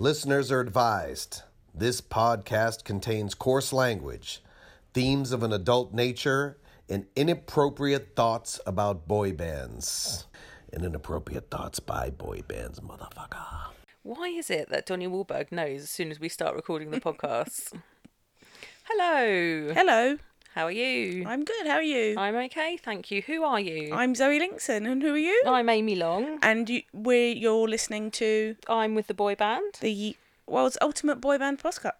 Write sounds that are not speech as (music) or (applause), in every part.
Listeners are advised this podcast contains coarse language, themes of an adult nature, and inappropriate thoughts about boy bands. And inappropriate thoughts by boy bands, motherfucker. Why is it that Donnie Wahlberg knows as soon as we start recording the podcast? (laughs) Hello. Hello, How are you? I'm good. How are you? I'm okay, thank you. Who are you? I'm Zoe Linkson, and who are you? I'm Amy Long. And you, we're you're listening to I'm with the boy band the world's ultimate boy band podcast.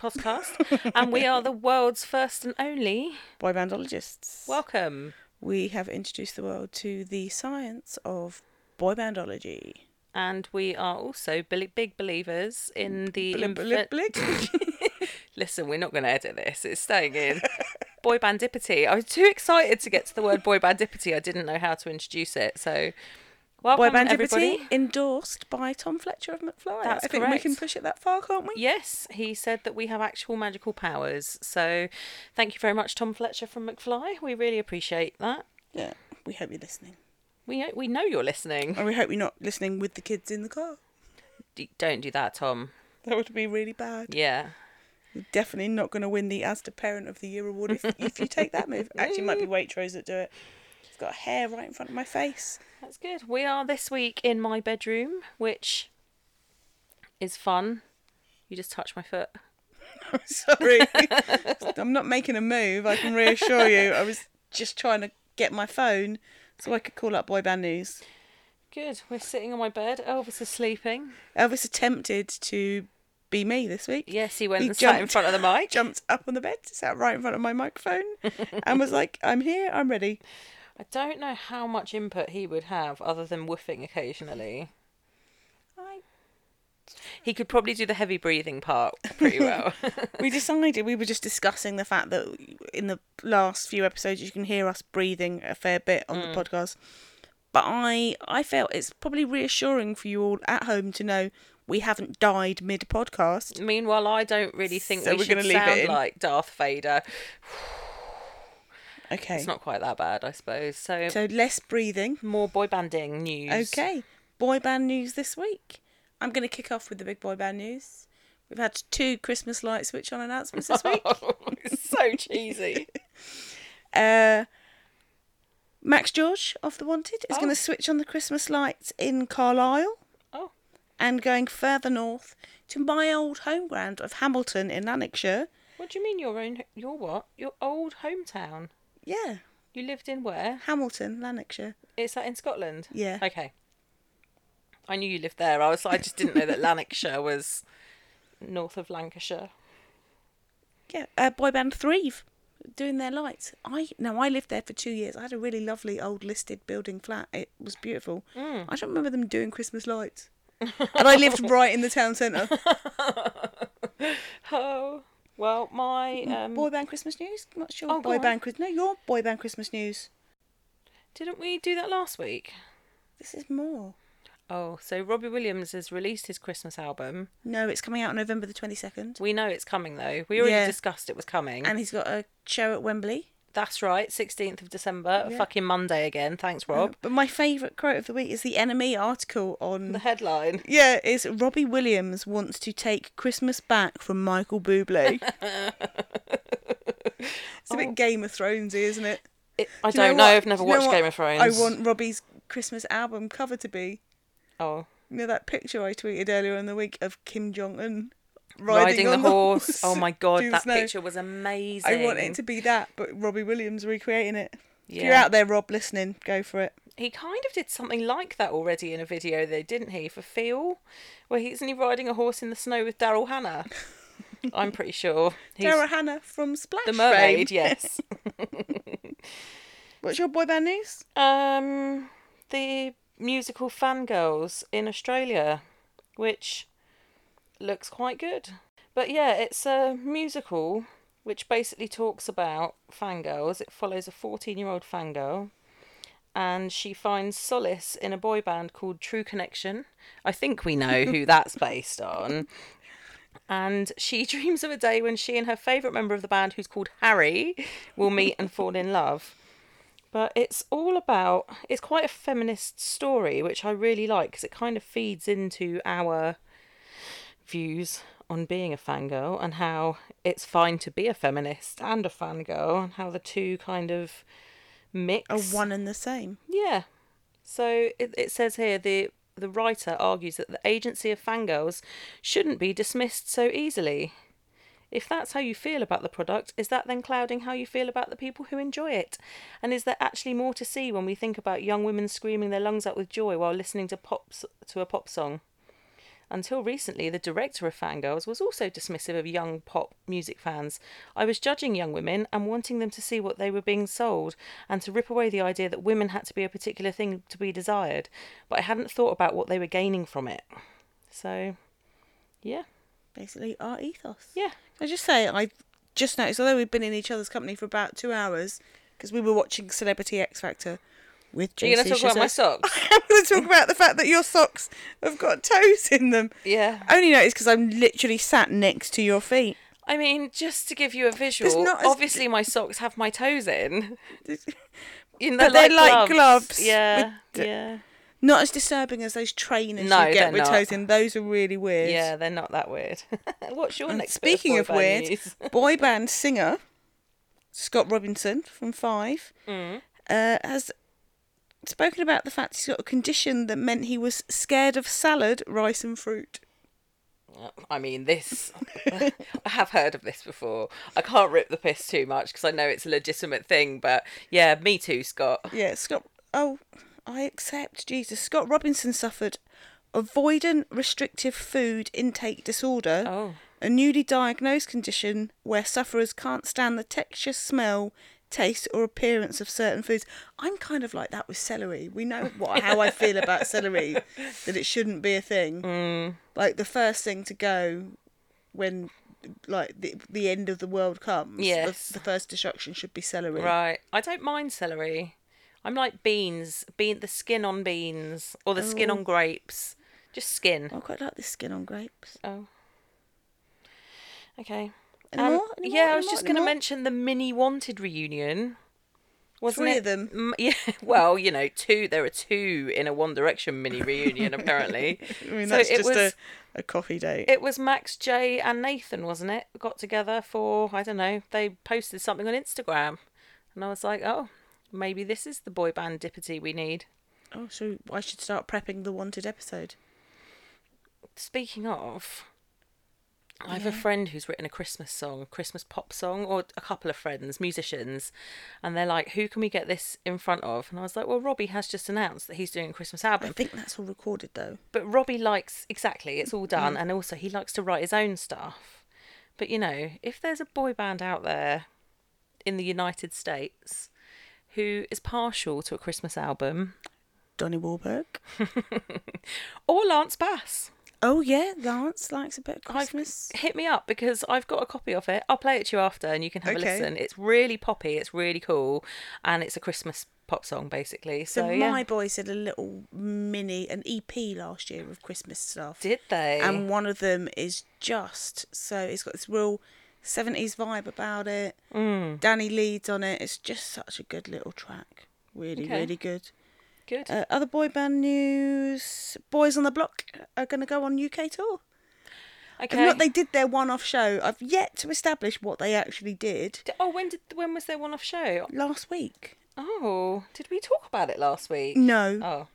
Podcast, and we are the world's first and only. Boy bandologists. Welcome. we have introduced the world to the science of boy bandology. And we are also big believers in the. Blip, blip, infi- blip. Listen, we're not going to edit this. It's staying in. boy bandipity. I was too excited to get to the word boy bandipity. I didn't know how to introduce it. So, welcome boy bandipity everybody. endorsed by Tom Fletcher of McFly. That's I think we can push it that far, can't we? Yes, he said that we have actual magical powers. So, thank you very much, Tom Fletcher from McFly. We really appreciate that. Yeah. We hope you're listening, We we know you're listening. and we hope you're not listening with the kids in the car. D- don't do that, Tom. That would be really bad. Yeah. You're definitely not going to win the Asda Parent of the Year award if, if you take that move. (laughs) Actually, it might be Waitrose that do it. Got hair right in front of my face. That's good. We are this week in my bedroom, which is fun. You just touch my foot. (laughs) Sorry, (laughs) I'm not making a move. I can reassure you. I was just trying to get my phone so I could call up boy band news. Good. We're sitting on my bed. Elvis is sleeping. Elvis attempted to be me this week. Yes, he went He and sat in front of the mic. (laughs) Jumped up on the bed, sat right in front of my microphone, and was like, "I'm here. I'm ready." I don't know how much input he would have other than woofing occasionally. I, He could probably do the heavy breathing part pretty (laughs) well. we decided we were just discussing the fact that in the last few episodes you can hear us breathing a fair bit on Mm. the podcast. But I I felt it's probably reassuring for you all at home to know we haven't died mid podcast. Meanwhile, I don't really think So we we're should gonna leave it sound in. like Darth Vader. Okay. It's not quite that bad, I suppose. So, So less breathing. more boy banding news. Okay. Boy band news this week. I'm going to kick off with the big boy band news. We've had two Christmas light switch on announcements this week. (laughs) it's so cheesy. (laughs) Uh, Max George of The Wanted is Oh. going to switch on the Christmas lights in Carlisle Oh, and going further north to my old home ground of Hamilton in Lanarkshire. what do you mean your own? Your what? Your old hometown? Yeah, You lived in where? Hamilton, Lanarkshire. Is that in Scotland? Yeah. Okay. I knew you lived there. I was. I just didn't know that (laughs) Lanarkshire was north of Lancashire. Yeah, uh, boy band Threve doing their lights. I now I lived there for two years. I had a really lovely old listed building flat. It was beautiful. Mm. I don't remember them doing Christmas lights. (laughs) and I lived right in the town centre. (laughs) Oh well, my um. boy band Christmas news. What's your Oh, boy band Christmas? No, your boy band Christmas news. Didn't we do that last week? This is more. Oh, so Robbie Williams has released his Christmas album. No, it's coming out on November the twenty second, We know it's coming though. We already Yeah. discussed it was coming. and he's got a show at Wembley. That's right, 16th of December, Yeah. fucking Monday again. Thanks, Rob. But my favourite quote of the week is the NME article on the headline. Yeah, it's Robbie Williams wants to take Christmas back from Michael Bublé. (laughs) it's a bit oh. Game of Thronesy, isn't it? It, I Do you don't know, what- I've never know watched Game of Thrones. I want Robbie's Christmas album cover to be. Oh. You know that picture I tweeted earlier in the week of Kim Jong Un Riding, riding, the on horse. Oh my god, that snow. picture was amazing. I want it to be that, but Robbie Williams recreating it. If you're out there, Rob, listening, go for it. He kind of did something like that already in a video, though, didn't he? For Feel, where he's isn't he riding a horse in the snow with Daryl Hannah. (laughs) I'm pretty sure. Sarah Hannah from Splash. the fame. mermaid, yes. (laughs) (laughs) What's your boy band news? um, the musical Fangirls in Australia, which looks quite good. But yeah, it's a musical which basically talks about fangirls. It follows a 14 year old fangirl and she finds solace in a boy band called True Connection. I think we know who (laughs) that's based on. And she (laughs) dreams of a day when she and her favourite member of the band, who's called Harry, will meet and fall in love. But it's all about, it's quite a feminist story, which I really like because it kind of feeds into our views on being a fangirl and how it's fine to be a feminist and a fangirl and how the two kind of mix. A one and the same. Yeah. So it, it says here the the writer argues that the agency of fangirls shouldn't be dismissed so easily. If that's how you feel about the product, is that then clouding how you feel about the people who enjoy it? And is there actually more to see when we think about young women screaming their lungs out with joy while listening to pop to a pop song? Until recently, the director of Fangirls was also dismissive of young pop music fans. I was judging young women and wanting them to see what they were being sold and to rip away the idea that women had to be a particular thing to be desired, but I hadn't thought about what they were gaining from it. So, yeah, Basically, our ethos. yeah. Can I just say, I just noticed, although we've been in each other's company for about two hours, because we were watching Celebrity X Factor with Are you going to talk about my socks? (laughs) I'm going to talk about the fact that your socks have got toes in them. yeah. I only noticed because I'm literally sat next to your feet. I mean, just to give you a visual, as- obviously my socks have my toes in. You (laughs) know, But they're like gloves Yeah, with yeah. Not as disturbing as those trainers No, you get with not. toes in. Those are really weird. Yeah, they're not that weird. (laughs) What's your And next? speaking of band weird, news? boy band singer Scott Robinson from Five Mm. uh, has spoken about the fact he's got a condition that meant he was scared of salad, rice, and fruit. I mean, this. (laughs) I have heard of this before. I can't rip the piss too much because I know it's a legitimate thing. But yeah, me too, Scott. Yeah, Scott. Oh, I accept. Jesus, Scott Robinson suffered avoidant restrictive food intake disorder. Oh. a newly diagnosed condition where sufferers can't stand the texture, smell, taste, or appearance of certain foods. I'm kind of like that with celery. We know what how I feel about celery, (laughs) that it shouldn't be a thing. Mm. Like the first thing to go when like the the end of the world comes. the- Yes. The, first destruction should be celery. Right. I don't mind celery. I'm like beans, bean the skin on beans or the skin Oh. on grapes. Just skin. I quite like the skin on grapes. Oh. Okay. Any Um, more? Any yeah, more? I was just going to mention the mini wanted reunion. Wasn't Three it? of them. Mm, (laughs) yeah. Well, you know, two. There are two in a One Direction mini reunion apparently. (laughs) I mean, So that's just was- a, a coffee date. It was Max, Jay, and Nathan, wasn't it? Got together for I don't know. They posted something on Instagram, and I was like, oh, maybe this is the boy band dippity we need. oh, so I should start prepping the wanted episode. Speaking of, I have Yeah. a friend who's written a Christmas song, a Christmas pop song, or a couple of friends, musicians, and they're like, "Who can we get this in front of?" And I was like, "Well, Robbie has just announced that he's doing a Christmas album." I think that's all recorded though. But Robbie likes exactly, it's all done, Mm. and also he likes to write his own stuff. But you know, if there's a boy band out there in the United States who is partial to a Christmas album, Donnie Wahlberg. (laughs) or Lance Bass, Oh yeah, Lance likes a bit of I've- Christmas. hit me up because I've got a copy of it. I'll play it to you after, and you can have Okay. a listen. It's really poppy, it's really cool, and it's a Christmas pop song basically. So, So yeah, my boys did a little mini, an EP last year of Christmas stuff, did they? and one of them is just so it's got this real seventies vibe about it. Mm, Danny leads on it. It's just such a good little track. Really, Okay. really good. Good. Uh, other boy band news: Boys on the Block are going to go on UK tour. okay. Not they did their one-off show. I've yet to establish what they actually did oh, when did when was their one-off show? last week. Oh, did we talk about it last week? No, Oh,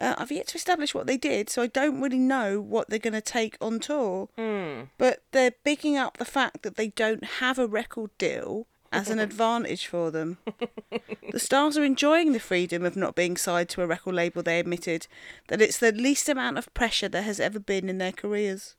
uh, I've yet to establish what they did, so I don't really know what they're going to take on tour. Hmm. But they're bigging up the fact that they don't have a record deal as an (laughs) advantage for them. the stars are enjoying the freedom of not being signed to a record label. They admitted that it's the least amount of pressure there has ever been in their careers.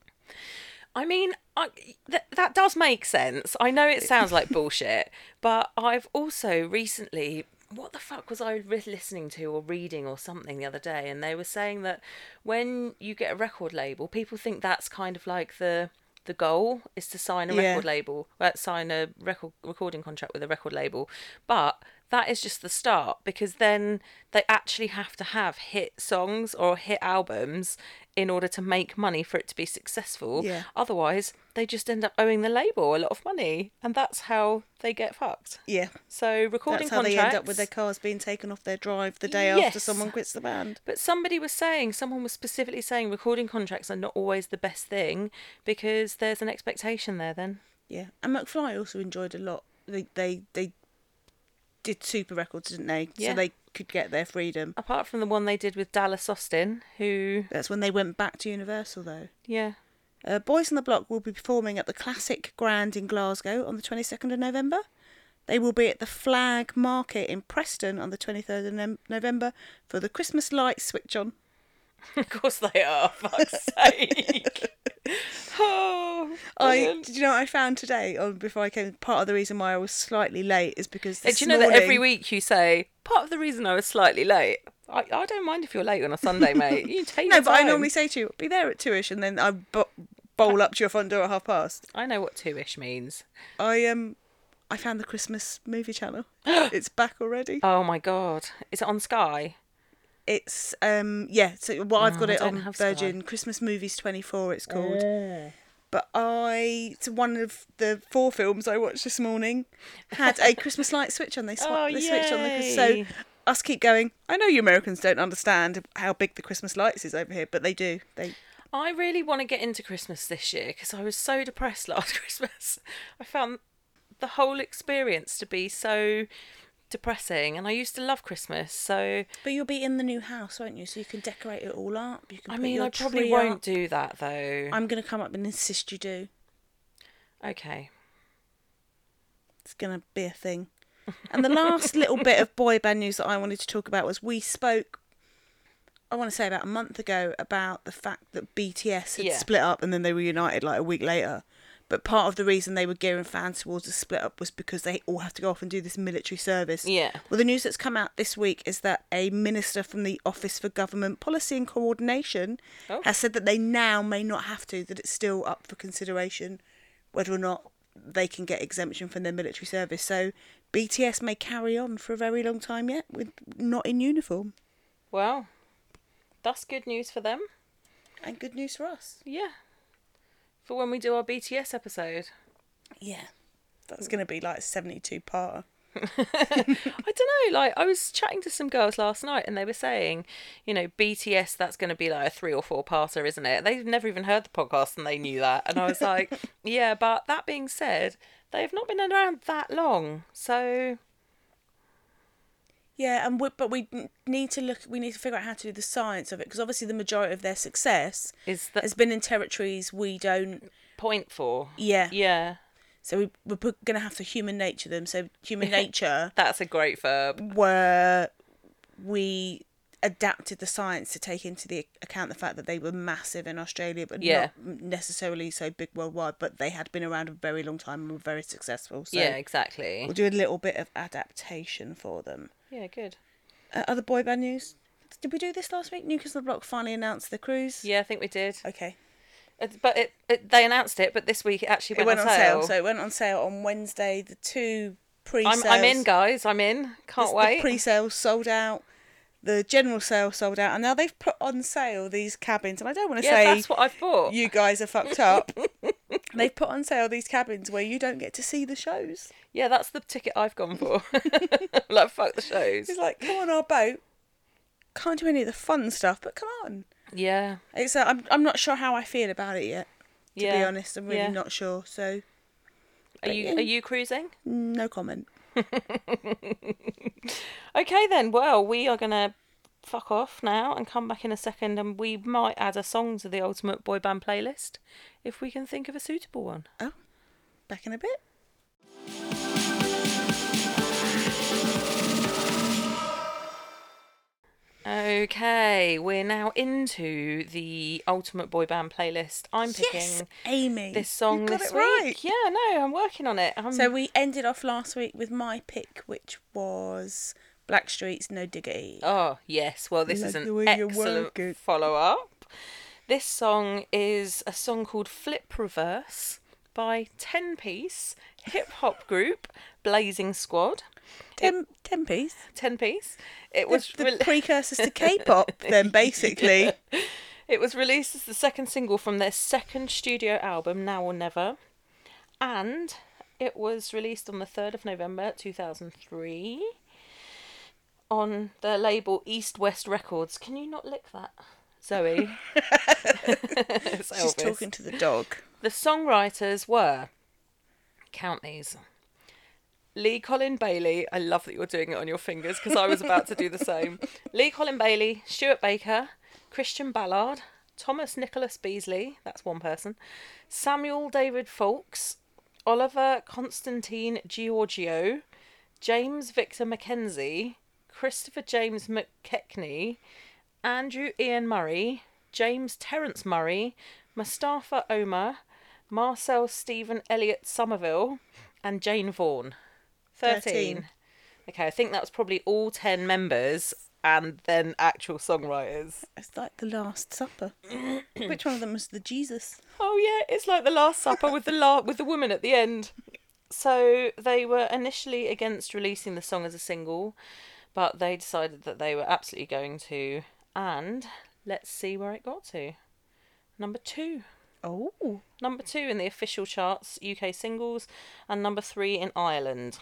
I mean, I, th- that does make sense. I know it (laughs) sounds like bullshit, but I've also recently. What the fuck was I re- listening to or reading or something the other day? And they were saying that when you get a record label, people think that's kind of like the the goal is to sign a Yeah. record label, uh, sign a record recording contract with a record label, but that is just the start because then they actually have to have hit songs or hit albums in order to make money for it to be successful. Yeah. Otherwise, they just end up owing the label a lot of money, and that's how they get fucked. Yeah. So recording That's how contracts. they end up with their cars being taken off their drive the day after someone quits the band. But somebody was saying, someone was specifically saying, recording contracts are not always the best thing because there's an expectation there. Then Yeah, and McFly also enjoyed a lot. They they they did super records, didn't they? Yeah. So they could get their freedom. apart from the one they did with Dallas Austin, who That's when they went back to Universal, though. yeah, Uh, Boys on the Block will be performing at the Classic Grand in Glasgow on the 22nd of November. They will be at the Flag Market in Preston on the 23rd of Nov- November for the Christmas lights switch on. (laughs) of course they are. Fuck's sake. (laughs) (laughs) oh, I brilliant. did you know what I found today on before I came? Part of the reason why I was slightly late is because this do you know that every week you say part of the reason I was slightly late? I, I don't mind if you're late on a Sunday, (laughs) mate. You take No, your but I time. normally say to you, "Be there at two-ish," and then I bo- bowl up to your front door at half past. I know what two-ish means. I um, I found the Christmas movie channel. (gasps) it's back already. Oh my god, is it on Sky? It's um, yeah. So well, I've got it on have Sky. Virgin Christmas Movies Twenty Four. It's called. But I, it's one of the four films I watched this morning, had a Christmas light switch on. They, sw- Oh, they switched on the so us keep going. I know you Americans don't understand how big the Christmas lights is over here, but they do. They I really want to get into Christmas this year because I was so depressed (laughs) last Christmas. I found the whole experience to be so depressing, and I used to love Christmas. So But you'll be in the new house, won't you? So you can decorate it all up. You can. I mean, I probably won't up. do that though. I'm gonna come up and insist you do. Okay. It's gonna be a thing. And the last (laughs) little bit of boy band news that I wanted to talk about was we spoke. I want to say about a month ago about the fact that BTS had Yeah. split up and then they were united like a week later. But part of the reason they were gearing fans towards a split up was because they all have to go off and do this military service. Yeah. Well, the news that's come out this week is that a minister from the Office for Government Policy and Coordination Oh. has said that they now may not have to, that it's still up for consideration whether or not they can get exemption from their military service. So BTS may carry on for a very long time yet with not in uniform. Well, that's good news for them. And good news for us. Yeah. For when we do our BTS episode. Yeah. That's going to be like 72 parter. (laughs) I don't know. Like I was chatting to some girls last night, and they were saying, you know, BTS. That's going to be like a three or four parter, isn't it? They've never even heard the podcast, and they knew that. And I was (laughs) like, yeah. But that being said, they have not been around that long, so Yeah, and we, but we need to look. We need to figure out how to do the science of it because obviously the majority of their success is that has been in territories we don't. point for? Yeah. Yeah, So we, we're going to have to human nature them. So human (laughs) nature, that's a great verb. where we adapted the science to take into the account the fact that they were massive in Australia, but Yeah. not necessarily so big worldwide. But they had been around a very long time and were very successful. So yeah, exactly. we'll do a little bit of adaptation for them. Yeah, good. Uh, other boy band news. Did we do this last week? Newcastle Block finally announced the cruise. Yeah, I think we did. Okay. It- But it, it they announced it, but this week it actually It went, went on sale. So it went on sale on Wednesday. The two pre-sales. I'm, I'm in, guys. I'm in. Can't the wait. pre-sales sold out. The general sale sold out, and now they've put on sale these cabins. And I don't want to yeah, say that's what I've bought. you guys are fucked up. (laughs) they've put on sale these cabins where you don't get to see the shows. Yeah, that's the ticket I've gone for. (laughs) like, fuck the shows. It's like, come on our boat. Can't do any of the fun stuff, but come on. Yeah, It's uh, I'm I'm not sure how I feel about it yet. To yeah. be honest, I'm really yeah. not sure. So Are you are you cruising? no comment. (laughs) Okay then. Well, we are gonna fuck off now and come back in a second, and we might add a song to the Ultimate Boy Band playlist if we can think of a suitable one. Oh, back in a bit. Okay, we're now into the Ultimate Boy Band playlist. I'm picking Yes, Amy. this song this week. right. Yeah, no, I'm working on it. I'm... So we ended off last week with my pick, which was Blackstreet's "No Diggity." Oh, yes. Well, this Like is an the way you excellent follow up. This song is a song called Flip Reverse by 10 piece hip hop group Blazing Squad. Ten, ten piece. ten piece. It The, was the re- precursors to (laughs) K-pop, then basically. It was released as the second single from their second studio album, Now or Never, and it was released on the 3rd of November 2003 on the label East West Records. Can you not lick that, Zoe? (laughs) She's talking to the dog. The songwriters were, count these. Lee Colin Bailey, I love that you're doing it on your fingers because I was about to do the same. (laughs) Lee Colin Bailey, Stuart Baker, Christian Ballard, Thomas Nicholas Beasley, that's one person, Samuel David Folks, Oliver Constantine Giorgio, James Victor Mackenzie, Christopher James McKechnie, Andrew Ian Murray, James Terence Murray, Mustafa Omar, Marcel Stephen Elliott Somerville, and Jane Vaughan. 13. Thirteen. Okay, I think that was probably all 10 members and then actual songwriters. It's like the Last Supper. (coughs) Which one of them was the Jesus? Oh yeah, it's like the Last Supper with the la- with the woman at the end. So they were initially against releasing the song as a single, but they decided that they were absolutely going to. And let's see where it got to. Number two. Oh, Number two in the official charts, UK singles, and number three in Ireland.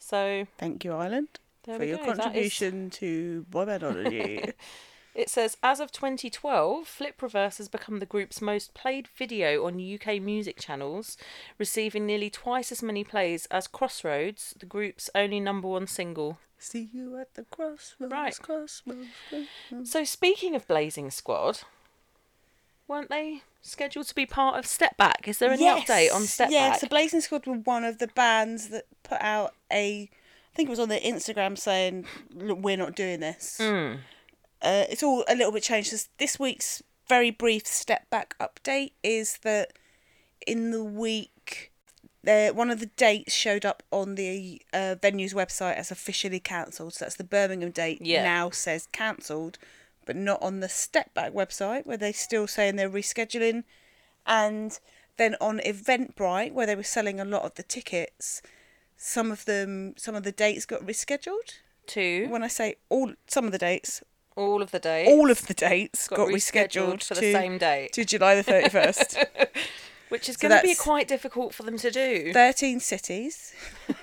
So thank you, Ireland, for your go. That is- contribution to boy bandology. (laughs) It says, as of 2012, Flip Reverse has become the group's most played video on UK music channels, receiving nearly twice as many plays as Crossroads, the group's only number one single. See you at the crossroads. Right. Crossroads. So, speaking of Blazing Squad, weren't they scheduled to be part of Step Back? Is there any update on Step yeah, Back? Yeah, so Blazing Squad were one of the bands that put out a, I think it was on their Instagram saying, we're not doing this. Hmm. Uh, it's all a little bit changed. This, this week's very brief step back update is that in the week, there one of the dates showed up on the uh, venue's website as officially cancelled. So that's the Birmingham date Yeah. now says cancelled, but not on the step back website where they're still saying they're rescheduling. And then on Eventbrite, where they were selling a lot of the tickets, some of them, some of the dates got rescheduled. Two, When I say all, some of the dates, all of the dates. all of the dates got got, rescheduled rescheduled, for the to, same date. to July the 31st. (laughs) Which is So going to be quite difficult for them to do. 13 cities. (laughs)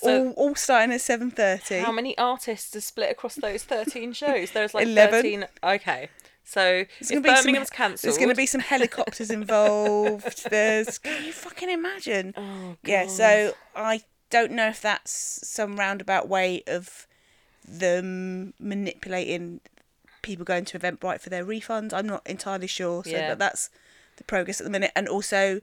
So- all, all starting at 7.30. How many artists are split across those 13 shows? There's like 11. 13. Okay. So There's gonna be some- Birmingham's cancelled. There's going to be some helicopters involved. There's, can you fucking imagine? Oh, yeah, so I don't know if that's some roundabout way of them manipulating people going to Eventbrite for their refunds. I'm not entirely sure. So Yeah. but that's the progress at the minute. And also,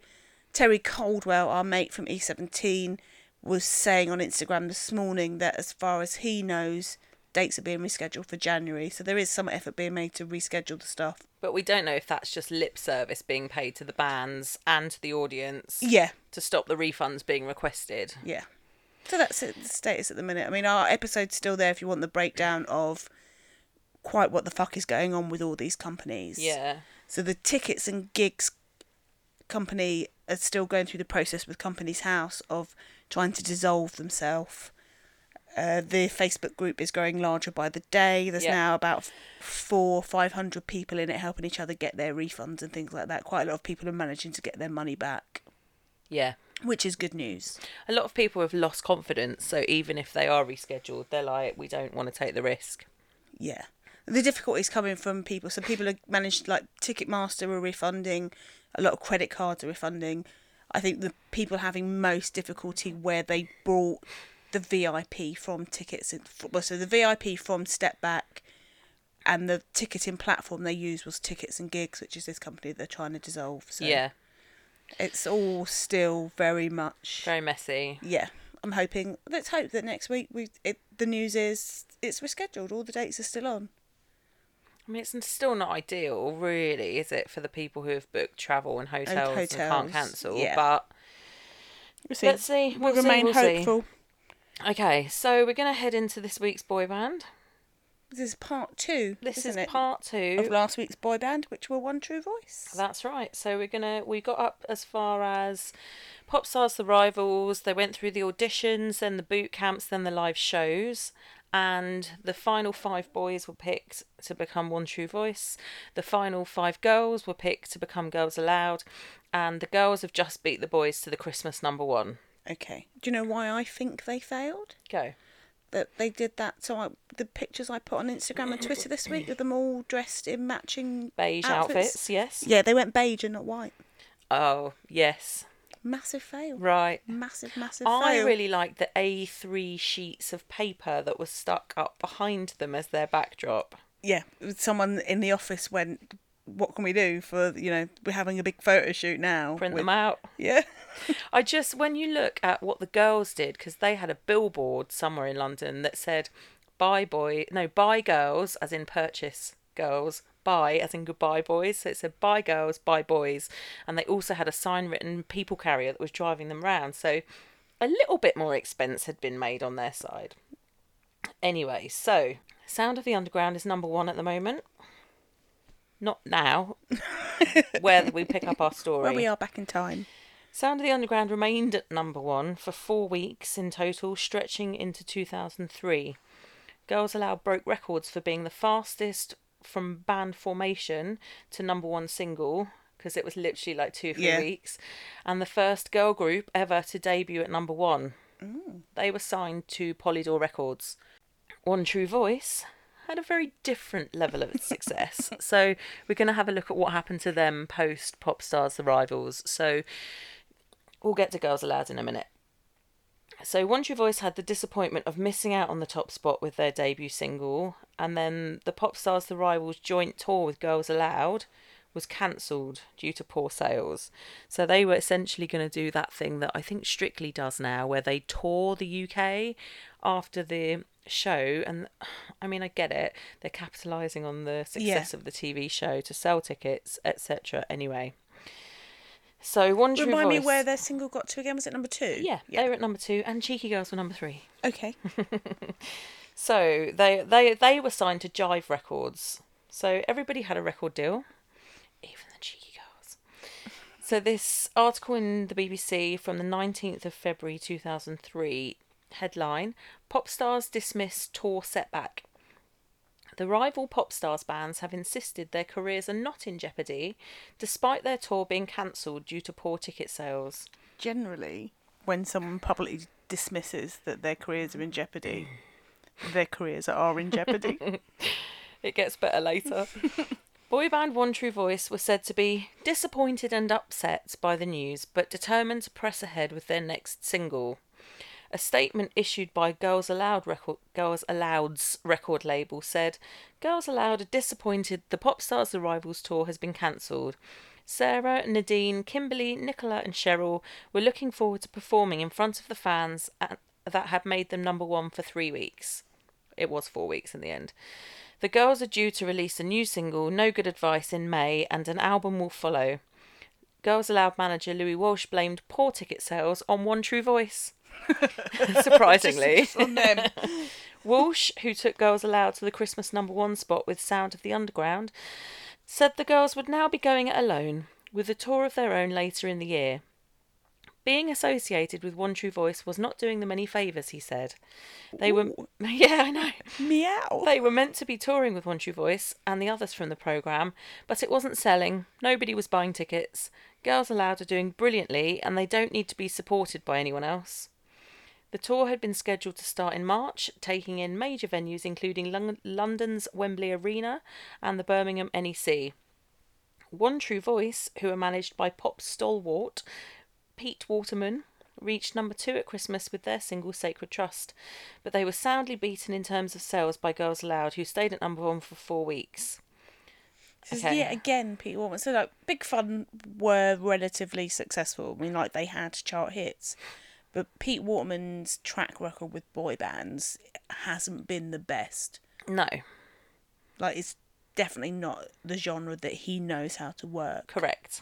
Terry Coldwell, our mate from E17, was saying on Instagram this morning that as far as he knows, dates are being rescheduled for January. So there is some effort being made to reschedule the stuff. But we don't know if that's just lip service being paid to the bands and to the audience Yeah, to stop the refunds being requested. yeah. So that's it, the status at the minute. I mean, our episode's still there if you want the breakdown of quite what the fuck is going on with all these companies. Yeah. So the tickets and gigs company are still going through the process with Companies House of trying to dissolve themselves. Uh, the Facebook group is growing larger by the day. There's Yeah. now about four, five hundred people in it helping each other get their refunds and things like that. Quite a lot of people are managing to get their money back, Yeah. Which is good news. A lot of people have lost confidence, so even if they are rescheduled, they're like, we don't want to take the risk. Yeah. The difficulties coming from people. So people are managed like Ticketmaster are refunding, a lot of credit cards are refunding. I think the people having most difficulty where they bought the VIP from tickets well, so the VIP from Step Back and the ticketing platform they use was Tickets and Gigs, which is this company they're trying to dissolve. So yeah. It's all still very much Very messy. yeah. I'm hoping. Let's hope that next week we it, the news is it's rescheduled. All the dates are still on. I mean, it's still not ideal, really, is it, for the people who have booked travel and hotels and, can't cancel? yeah. But We'll see. let's see. We'll We'll see, remain we'll see. hopeful. Okay, so we're going to head into this week's boy band. This is part two. This is it, part two. of last week's boy band, which were One True Voice. That's right. So we're gonna we got up as far as Pop Stars the Rivals. They went through the auditions, then the boot camps, then the live shows, and the final five boys were picked to become One True Voice. The final five girls were picked to become Girls Aloud, and the girls have just beat the boys to the Christmas number one. Okay. Do you know why I think they failed? Go. That they did that. So I, the pictures I put on Instagram and Twitter this week of them all dressed in matching Beige outfits, yes. Yeah, they went beige and not white. Oh yes. Massive fail. Right. Massive, massive I fail. really liked the A3 sheets of paper that was stuck up behind them as their backdrop. yeah. Someone in the office went. What can we do for you know we're having a big photo shoot now? Print with-" them out. Yeah. (laughs) I just, when you look at what the girls did, because they had a billboard somewhere in London that said, buy boy, no, buy girls, as in purchase girls, buy, as in goodbye boys. So it said, buy girls, buy boys. And they also had a sign written people carrier that was driving them round. So a little bit more expense had been made on their side. Anyway, so Sound of the Underground is number one at the moment. Not now, (laughs) where we pick up our story. Where we are back in time. Sound of the Underground remained at number one for four weeks in total, stretching into 2003. Girls Aloud broke records for being the fastest from band formation to number one single, because it was literally like two, three Yeah. weeks, and the first girl group ever to debut at number one. Mm. They were signed to Polydor Records. One True Voice had a very different level of success. (laughs) so we're going to have a look at what happened to them post Pop Stars The Rivals. So we'll get to Girls Aloud in a minute. So One True Voice had the disappointment of missing out on the top spot with their debut single, and then the Pop Stars The Rivals joint tour with Girls Aloud was cancelled due to poor sales. So they were essentially going to do that thing that I think Strictly does now, where they tour the UK after the show. And I mean, I get it; they're capitalising on the success of the TV show to sell tickets, etc. Anyway. So one true Remind me where their single got to again. Was it number two? Yeah, they were at number two, and Cheeky Girls were number three. Okay. (laughs) So they they they were signed to Jive Records. So everybody had a record deal, even the Cheeky Girls. So this article in the BBC from the nineteenth of February two thousand three headline: Pop stars dismiss tour setback. The rival pop stars bands have insisted their careers are not in jeopardy, despite their tour being cancelled due to poor ticket sales. Generally, when someone publicly dismisses that their careers are in jeopardy, their careers are in jeopardy. (laughs) It gets better later. (laughs) Boy band One True Voice was said to be disappointed and upset by the news, but determined to press ahead with their next single. A statement issued by Girls Aloud record, Girls Aloud's record label said, "Girls Aloud are disappointed the Pop Stars The Rivals tour has been cancelled. Sarah, Nadine, Kimberly, Nicola, and Cheryl were looking forward to performing in front of the fans and, that had made them number one for three weeks. It was four weeks in the end. The girls are due to release a new single, No Good Advice, in May, and an album will follow. Girls Aloud manager Louis Walsh blamed poor ticket sales on One True Voice. (laughs) Surprisingly. on them. (laughs) Walsh, who took Girls Aloud to the Christmas number one spot with Sound of the Underground, said the girls would now be going it alone, with a tour of their own later in the year. Being associated with One True Voice was not doing them any favours, he said. They were. (laughs) Yeah, I know. Meow. They were meant to be touring with One True Voice and the others from the programme, but it wasn't selling. Nobody was buying tickets. Girls Aloud are doing brilliantly and they don't need to be supported by anyone else. The tour had been scheduled to start in March, taking in major venues including Lon- London's Wembley Arena and the Birmingham NEC. One True Voice, who are managed by pop stalwart Pete Waterman, reached number two at Christmas with their single Sacred Trust, but they were soundly beaten in terms of sales by Girls Aloud, who stayed at number one for four weeks. This is Okay. yet again Pete Waterman. So like Big Fun were relatively successful. I mean, like they had chart hits, but Pete Waterman's track record with boy bands hasn't been the best. No, Like it's definitely not the genre that he knows how to work. correct.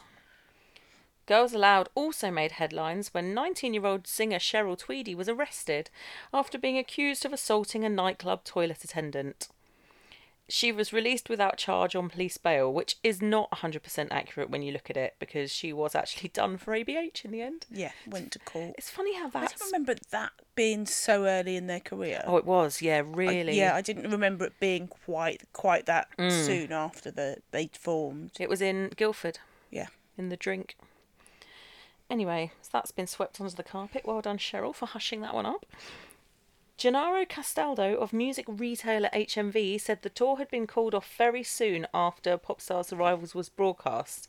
Girls Aloud also made headlines when 19 year old singer Cheryl Tweedy was arrested after being accused of assaulting a nightclub toilet attendant. She was released without charge on police bail, which is not 100% accurate when you look at it because she was actually (laughs) done for ABH in the end. Yeah, went to court. It's funny how that. I don't remember that being so early in their career. Oh, it was, yeah, I- really. yeah, I didn't remember it being quite quite that mm. soon after the they formed. It was in Guildford, Yeah. in the drink. Anyway, so that's been swept under the carpet. Well done, Cheryl, for hushing that one up. Gennaro Castaldo of music retailer HMV said the tour had been called off very soon after Popstars The Rivals was broadcast.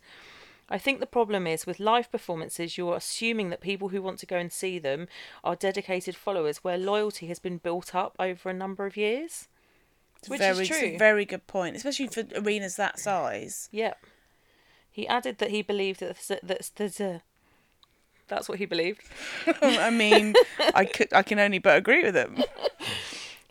I think the problem is with live performances, you're assuming that people who want to go and see them are dedicated followers where loyalty has been built up over a number of years. Which very, is it's true. a very good point, especially for arenas that size. Yep. He added that he believed that th- that there's a. That's what he believed. (laughs) I mean, I could, I can only but agree with him. (laughs)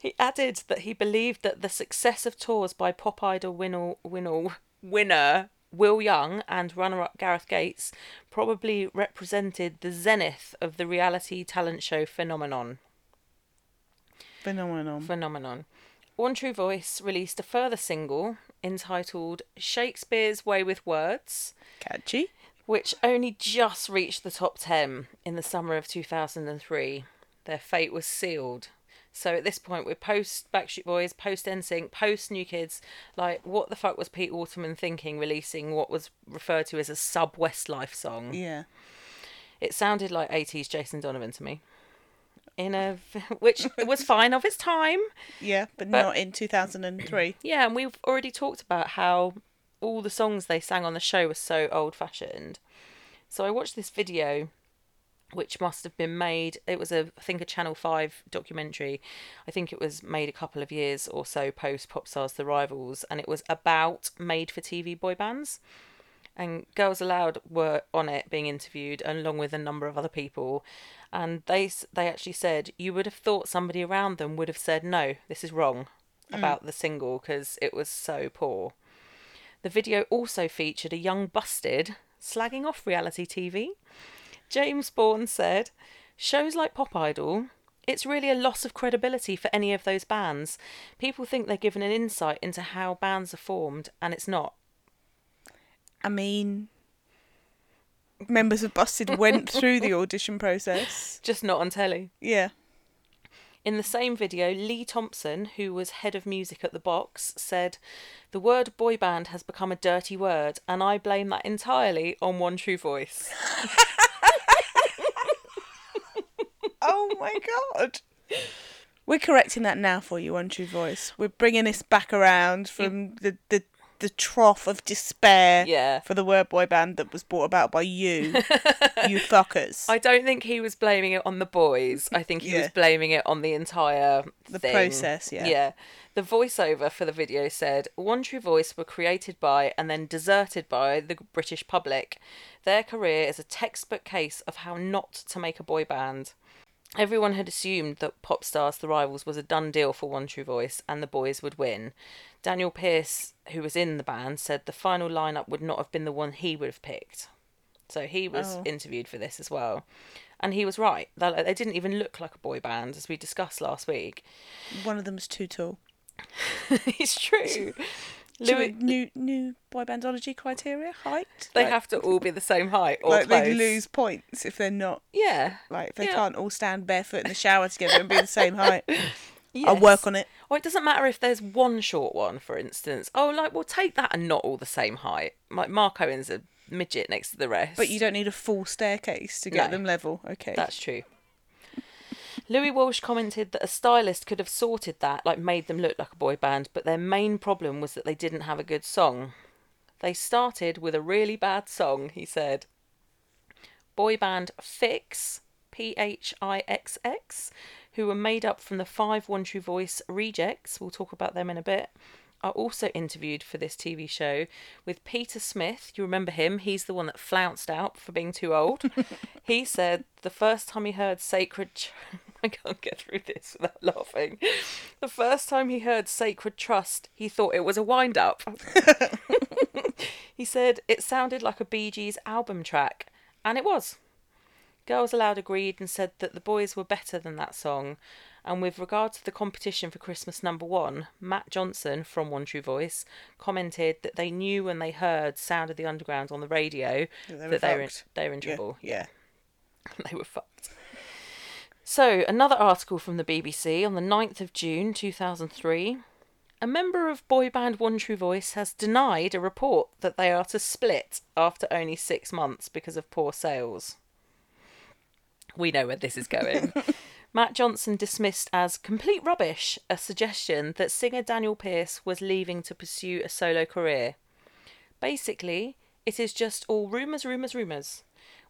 He added that he believed that the success of tours by Pop Idol winner, winner, winner Will Young and runner-up Gareth Gates probably represented the zenith of the reality talent show phenomenon. Phenomenon. Phenomenon. One True Voice released a further single entitled Shakespeare's Way with Words. Catchy. Which only just reached the top 10 in the summer of 2003. Their fate was sealed. So at this point, we're post Backstreet Boys, post NSYNC, post New Kids. Like, what the fuck was Pete Waterman thinking releasing what was referred to as a sub Westlife song? Yeah. It sounded like 80s Jason Donovan to me. In a (laughs) which was fine of its time. Yeah, but, But- not in 2003. Yeah, and we've already talked about how all the songs they sang on the show were so old fashioned. So I watched this video which must have been made it was a I think a Channel 5 documentary. I think it was made a couple of years or so post Popstars The Rivals and it was about made for TV boy bands. And Girls Aloud were on it being interviewed along with a number of other people and they they actually said you would have thought somebody around them would have said no, this is wrong mm. about the single because it was so poor. The video also featured a young busted slagging off reality TV. James Bourne said, Shows like Pop Idol, it's really a loss of credibility for any of those bands. People think they're given an insight into how bands are formed, and it's not. I mean, members of Busted went through the audition process. (laughs) Just not on telly. Yeah. In the same video, Lee Thompson, who was head of music at the box, said, The word boy band has become a dirty word, and I blame that entirely on One True Voice. (laughs) Oh my god. We're correcting that now for you, One True Voice. We're bringing this back around from the, the, the trough of despair Yeah. for the word boy band that was brought about by you, (laughs) you fuckers. I don't think he was blaming it on the boys. I think he was blaming it on the entire The thing. process, yeah. Yeah. The voiceover for the video said, One True Voice were created by and then deserted by the British public. Their career is a textbook case of how not to make a boy band. Everyone had assumed that Popstars The Rivals was a done deal for One True Voice and the boys would win. Daniel Pearce, who was in the band, said the final lineup would not have been the one he would have picked. So he was Oh. interviewed for this as well. And he was right. They, they didn't even look like a boy band, as we discussed last week. One of them's too tall. (laughs) it's true. (laughs) Louis, new new boy bandology criteria height. they Like- have to all be the same height or like close. they lose points if they're not Yeah. like if they Yeah. can't all stand barefoot in the shower together and be the same height. (laughs) I'll work on it. Or it doesn't matter if there's one short one, for instance. Oh, like we'll take that and not all the same height. Like Mark Owen's a midget next to the rest. But you don't need a full staircase to get No. them level. Okay. That's true. Louis Walsh commented that a stylist could have sorted that, like made them look like a boy band, but their main problem was that they didn't have a good song. They started with a really bad song, he said. Boy band Phixx, P H I X X, who were made up from the five One True Voice rejects, we'll talk about them in a bit, are also interviewed for this TV show with Peter Smith. You remember him? He's the one that flounced out for being too old. (laughs) he said the first time he heard Sacred. Tr- I can't get through this without laughing. The first time he heard Sacred Trust, he thought it was a wind up. (laughs) he said it sounded like a Bee Gees album track, and it was. Girls Aloud agreed and said that the boys were better than that song, And with regard to the competition for Christmas number one, Matt Johnson from One True Voice commented that they knew when they heard Sound of the Underground on the radio That they were that they were in, they were in Yeah, trouble. yeah. (laughs) they were fucked. So, another article from the BBC on the 9th of June 2003. A member of boy band One True Voice has denied a report that they are to split after only six months because of poor sales. We know where this is going. (laughs) Matt Johnson dismissed as complete rubbish a suggestion that singer Daniel Pearce was leaving to pursue a solo career. Basically, it is just all rumours, rumours, rumours.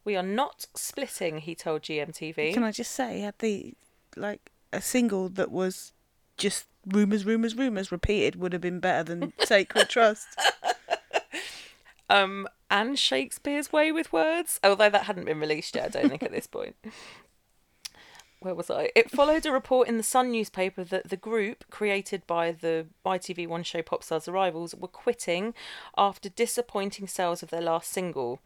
We are not splitting, he told GMTV. Can I just say, had the like a single that was just rumors, rumors, rumors repeated would have been better than (laughs) Sacred Trust. Um, and Shakespeare's Way with Words, although that hadn't been released yet, I don't think, at this point. (laughs) Where was I? It followed a report in the Sun newspaper that the group, created by the ITV One show Popstars The Rivals, were quitting after disappointing sales of their last single.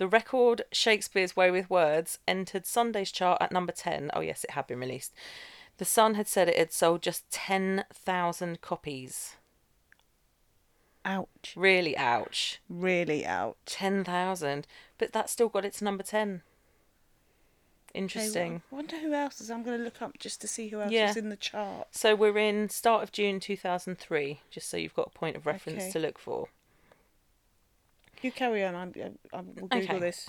The record Shakespeare's Way with Words entered Sunday's chart at number 10. Oh, yes, it had been released. The Sun had said it had sold just 10,000 copies. Ouch. Really, ouch. Really ouch. 10,000. But that still got it to number 10. Okay, Interesting. well, I wonder who else is. I'm going to look up just to see who else Yeah. is in the chart. So we're in start of June 2003, just so you've got a point of reference Okay. to look for. You carry on. I'm, I, I will Google Okay. this.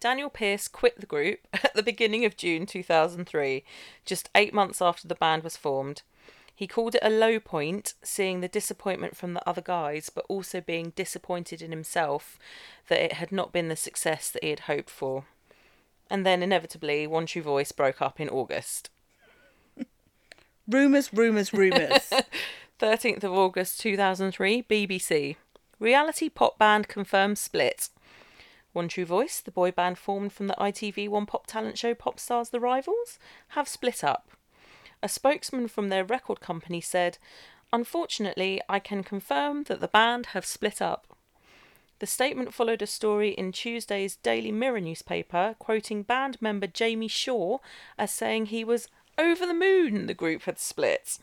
Daniel Pearce quit the group (laughs) at the beginning of June 2003, just eight months after the band was formed. He called it a low point, seeing the disappointment from the other guys, but also being disappointed in himself that it had not been the success that he had hoped for. And then, inevitably, One True Voice broke up in August. (laughs) Rumours, rumours, rumours. 13th (laughs) of August 2003, BBC. Reality pop band confirms split. One True Voice, the boy band formed from the ITV One Pop talent show Pop Stars The Rivals, have split up. A spokesman from their record company said, Unfortunately, I can confirm that the band have split up. The statement followed a story in Tuesday's Daily Mirror newspaper, quoting band member Jamie Shaw as saying he was over the moon the group had split.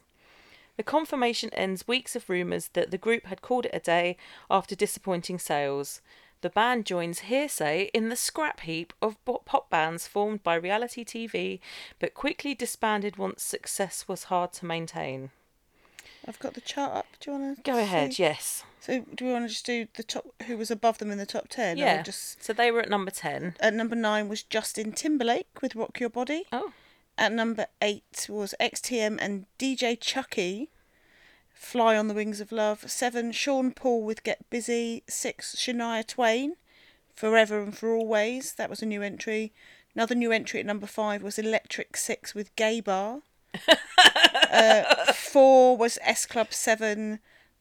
The confirmation ends weeks of rumours that the group had called it a day after disappointing sales. The band joins Hearsay in the scrap heap of pop bands formed by reality TV, but quickly disbanded once success was hard to maintain. I've got the chart up. Do you want to Go ahead, yes. So, do we want to just do the top? Who was above them in the top ten? or Yeah. Just So they were at number 10. at number nine was Justin Timberlake with "Rock Your Body." Oh, At number eight was XTM and DJ Chucky, Fly on the Wings of Love. Seven, Sean Paul with Get Busy. Six, Shania Twain, Forever and For Always. That was a new entry. Another new entry at number five was Electric Six with Gay Bar. (laughs) uh, four was S Club Seven,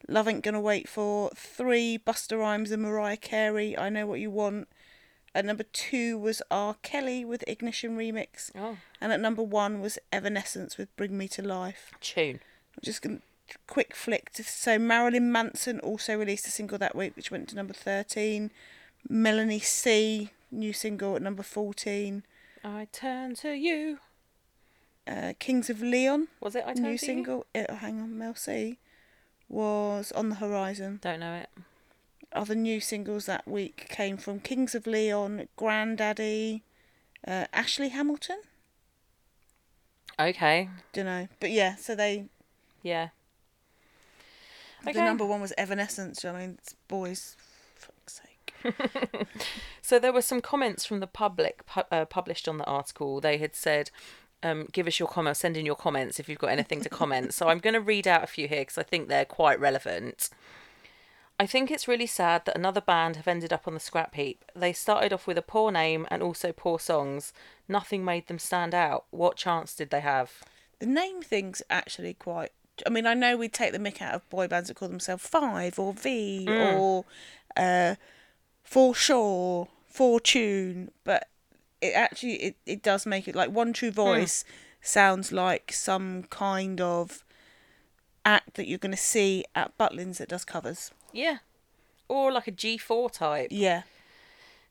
Love Ain't Gonna Wait For. Three, Busta Rhymes and Mariah Carey, I Know What You Want. At number two was R. Kelly with Ignition Remix. oh, And at number one was Evanescence with Bring Me to Life. tune. I'm just going to quick flick. To, so Marilyn Manson also released a single that week, which went to number 13. Melanie C, new single at number 14. I turn to you. Uh, Kings of Leon, Was it I turn new to you? single. Uh, hang on, Mel C was on the horizon. Don't know it. Other new singles that week came from Kings of Leon, Grandaddy, uh, Ashley Hamilton. Okay. Don't know, but yeah. So they Yeah. the Okay. number one was Evanescence. I mean, it's boys. Fuck's sake. (laughs) So there were some comments from the public pu- uh, published on the article. They had said, um, "Give us your comments. Send in your comments if you've got anything to comment." so I'm going to read out a few here because I think they're quite relevant. I think it's really sad that another band have ended up on the scrap heap. They started off with a poor name and also poor songs. Nothing made them stand out. What chance did they have? The name thing's actually quite. I mean, I know we take the mick out of boy bands that call themselves Five or V or uh, For Sure, Fortune, but it actually it, it does make it like One True Voice sounds like some kind of act that you're going to see at Butlins that does covers. Yeah, or like a G4 type. Yeah,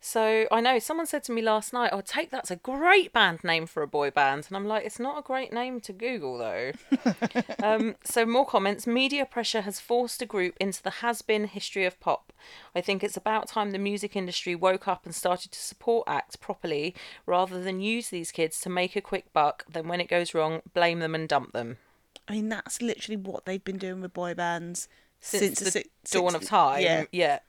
So I know someone said to me last night, "Oh, take that's a great band name for a boy band," and I'm like, "It's not a great name to Google though." (laughs) um, so more comments. Media pressure has forced a group into the has-been history of pop. I think it's about time the music industry woke up and started to support acts properly, rather than use these kids to make a quick buck. Then when it goes wrong, blame them and dump them. I mean, that's literally what they've been doing with boy bands since, the si- dawn of time. Yeah. yeah.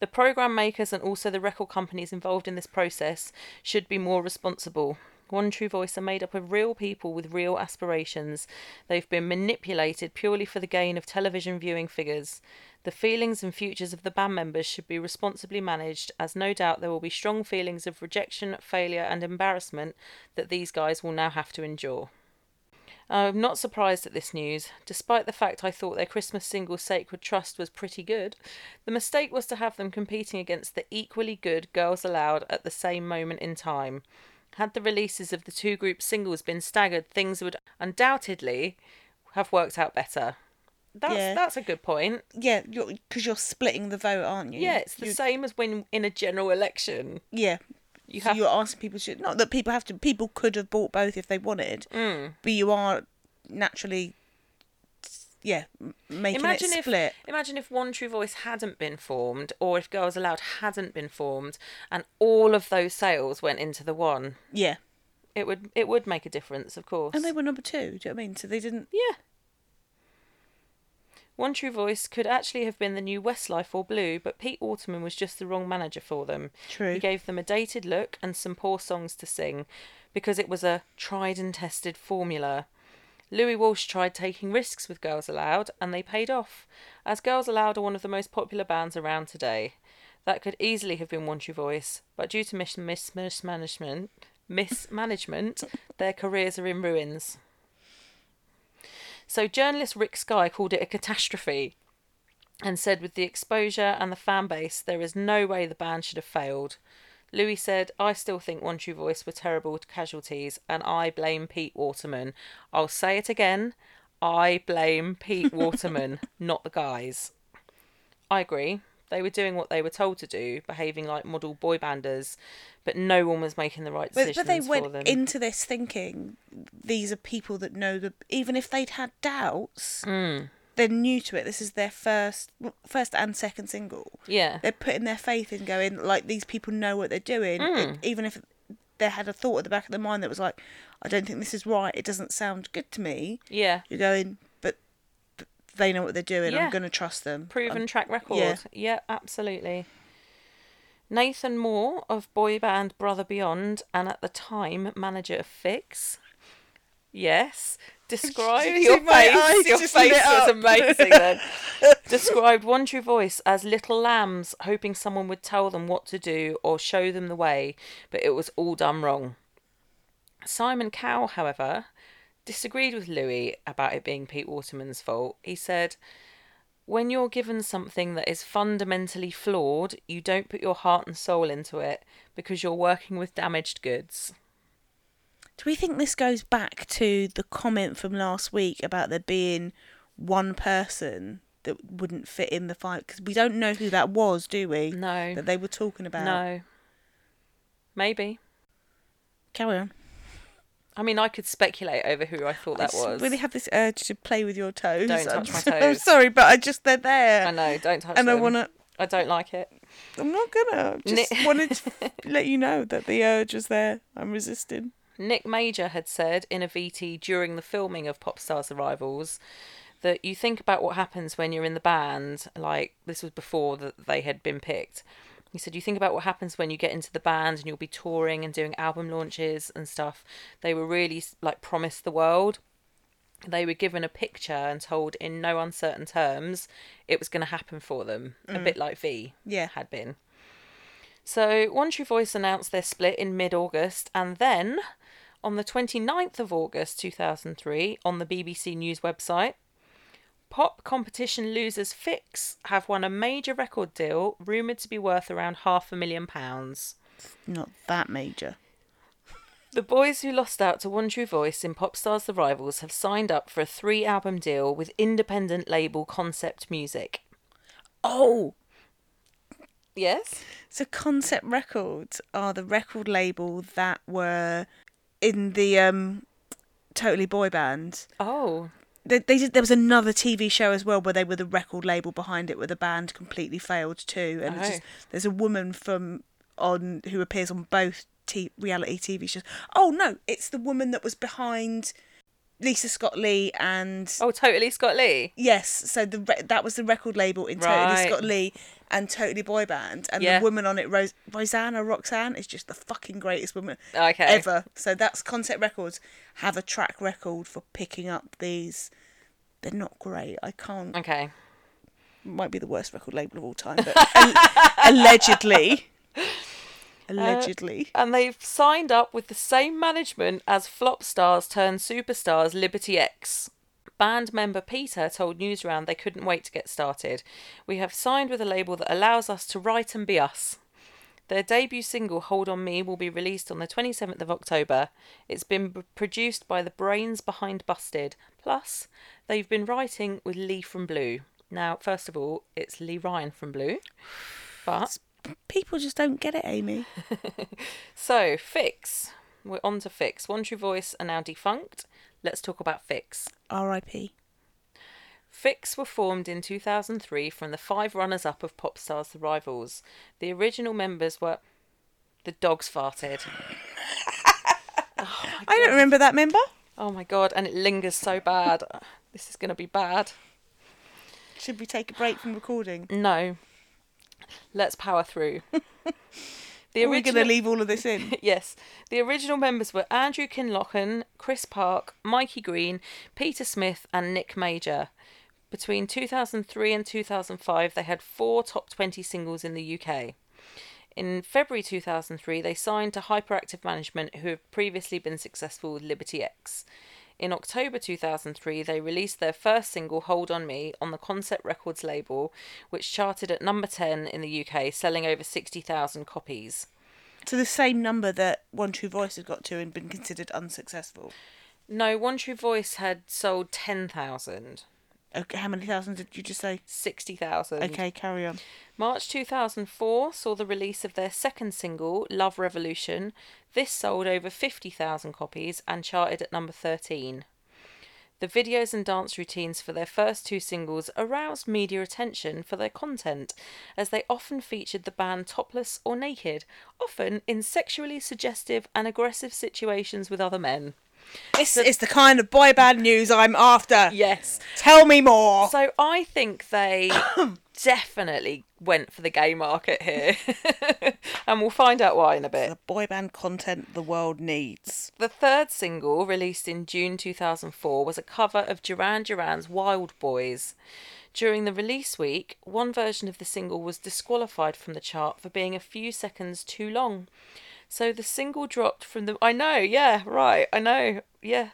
The program makers and also the record companies involved in this process should be more responsible. One True Voice are made up of real people with real aspirations. They've been manipulated purely for the gain of television viewing figures. The feelings and futures of the band members should be responsibly managed, as no doubt there will be strong feelings of rejection, failure, and embarrassment that these guys will now have to endure. I'm not surprised at this news. Despite the fact I thought their Christmas single Sacred Trust was pretty good, the mistake was to have them competing against the equally good Girls Aloud at the same moment in time. Had the releases of the two group singles been staggered, things would undoubtedly have worked out better. That's Yeah. that's a good point. Yeah, because you're, you're splitting the vote, aren't you? Yeah, it's the You- same as when in a general election. Yeah. You So have you're asking people to not that people have to people could have bought both if they wanted, Mm. but you are naturally yeah making imagine it if imagine if One True Voice hadn't been formed, or if Girls Aloud hadn't been formed, and all of those sales went into the one. Yeah, It would it would make a difference, of course. and they were number two. Do you know what I mean? So they didn't. yeah. One True Voice could actually have been the new Westlife or Blue, but Pete Waterman was just the wrong manager for them. True. He gave them a dated look and some poor songs to sing because it was a tried and tested formula. Louis Walsh tried taking risks with Girls Aloud and they paid off, as Girls Aloud are one of the most popular bands around today. That could easily have been One True Voice, but due to mis- mis- mismanagement, mismanagement, their careers are in ruins. So journalist Rick Sky called it a catastrophe and said with the exposure and the fan base, there is no way the band should have failed. Louis said, I still think One True Voice were terrible casualties, and I blame Pete Waterman. I'll say it again I blame Pete Waterman, (laughs) not the guys. I agree. They were doing what they were told to do, behaving like model boy banders, but no one was making the right But, decisions but they for went them. into this thinking these are people that know the even if they'd had doubts, Mm. they're new to it. This is their first first and second single. Yeah. They're putting their faith in going like these people know what they're doing, Mm. It- even if they had a thought at the back of their mind that was like, I don't think this is right. It doesn't sound good to me. Yeah. You're going, but, but they know what they're doing. Yeah. I'm going to trust them. proven I'm- track record. yeah. Yeah. absolutely. Nathan Moore of boy band Brother Beyond and at the time manager of Phixx. Yes. Describe (laughs) your face. Your face was amazing then. (laughs) Described One True Voice as little lambs, hoping someone would tell them what to do or show them the way, but it was all done wrong. Simon Cowell, however, disagreed with Louis about it being Pete Waterman's fault. He said, When you're given something that is fundamentally flawed, you don't put your heart and soul into it because you're working with damaged goods. Do we think this goes back to the comment from last week about there being one person that wouldn't fit in the fight? Because we don't know who that was, do we? No. That they were talking about. No. Maybe. Carry on. I mean, I could speculate over who I thought I that was. really have this urge to play with your toes. Don't I'm touch my (laughs) toes. I'm sorry, but I just they're there. I know, don't touch and them. I wanna. I don't like it. I'm not gonna. I Just Ni- wanted to (laughs) let you know that the urge is there. I'm resisting. Nick Major had said in a VT during the filming of Popstars The Rivals that you think about what happens when you're in the band, like this was before that they had been picked. He said, You think about what happens when you get into the band and you'll be touring and doing album launches and stuff. They were really like promised the world. They were given a picture and told in no uncertain terms it was going to happen for them, a mm. bit like V Yeah. had been. So, One True Voice announced their split in mid August, and then on the 29th of August 2003, on the BBC News website, pop competition losers Phixx have won a major record deal rumoured to be worth around half a million pounds. Not that major. The boys who lost out to One True Voice in Popstars The Rivals have signed up for a three album deal with independent label Concept Music. Oh. Yes. So Concept Records are the record label that were in the um, Totally Boy Band. Oh. They, they did, there was another TV show as well where they were the record label behind it, where the band completely failed too. And it's Oh. just, there's a woman from on who appears on both t- reality TV shows. Oh no, it's the woman that was behind Lisa Scott Lee and Oh, totally Scott Lee. Yes, so the re- that was the record label in Totally Scott Lee and Totally Boy Band, and Yeah. the woman on it, Rose Rosanna Roxanne, is just the fucking greatest woman Okay. ever. So that's Concept Records have a track record for picking up these. They're not great. I can't. Okay. Might be the worst record label of all time, but al- (laughs) allegedly, Uh, allegedly. And they've signed up with the same management as flop stars turned superstars Liberty X. Band member Peter told Newsround they couldn't wait to get started. We have signed with a label that allows us to write and be us. Their debut single, Hold On Me, will be released on the 27th of October. It's been b- produced by the brains behind Busted. Plus, they've been writing with Lee from Blue. Now, first of all, it's Lee Ryan from Blue. But People just don't get it, Amy. (laughs) So, Phixx. We're on to Phixx. One True Voice are now defunct. Let's talk about Phixx. R.I.P. Phixx were formed in 2003 from the five runners up of Popstars The Rivals. The original members were. The dogs farted. (laughs) Oh I don't remember that member. Oh my god, and it lingers so bad. This is going to be bad. Should we take a break from recording? No. Let's power through. (laughs) The Are we going to leave all of this in? (laughs) yes. The original members were Andrew Kinlochan, Chris Park, Mikey Green, Peter Smith, and Nick Major. Between 2003 and 2005, they had four top 20 singles in the UK. In February 2003, they signed to Hyperactive Management, who have previously been successful with Liberty X. In October 2003, they released their first single, Hold On Me, on the Concept Records label, which charted at number 10 in the UK, selling over 60,000 copies. to the same number that One True Voice had got to and been considered unsuccessful. No, One True Voice had sold 10,000. Okay, how many thousands did you just say? 60,000. Okay, carry on. March 2004 saw the release of their second single, Love Revolution. This sold over 50,000 copies and charted at number 13. The videos and dance routines for their first two singles aroused media attention for their content, as they often featured the band topless or naked, often in sexually suggestive and aggressive situations with other men. This is the kind of boy band news I'm after. Yes. Tell me more. So I think they (coughs) definitely went for the gay market here. (laughs) and we'll find out why in a bit. the boy band content the world needs. The third single, released in June 2004, was a cover of Duran Duran's Wild Boys. During the release week, one version of the single was disqualified from the chart for being a few seconds too long. So the single dropped from the. I know, yeah, right, I know, yeah.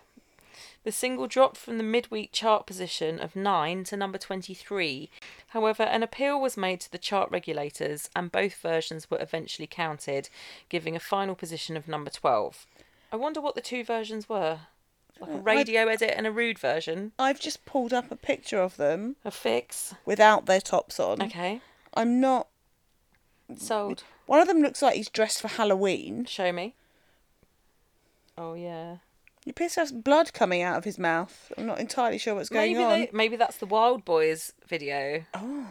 The single dropped from the midweek chart position of 9 to number 23. However, an appeal was made to the chart regulators, and both versions were eventually counted, giving a final position of number 12. I wonder what the two versions were. Like a uh, radio edit and a rude version. I've just pulled up a picture of them A Phixx. without their tops on. Okay. I'm not. Sold. One of them looks like he's dressed for Halloween. Show me. Oh, yeah. He appears to have blood coming out of his mouth. I'm not entirely sure what's going Maybe, on. they, maybe that's the Wild Boys video. Oh.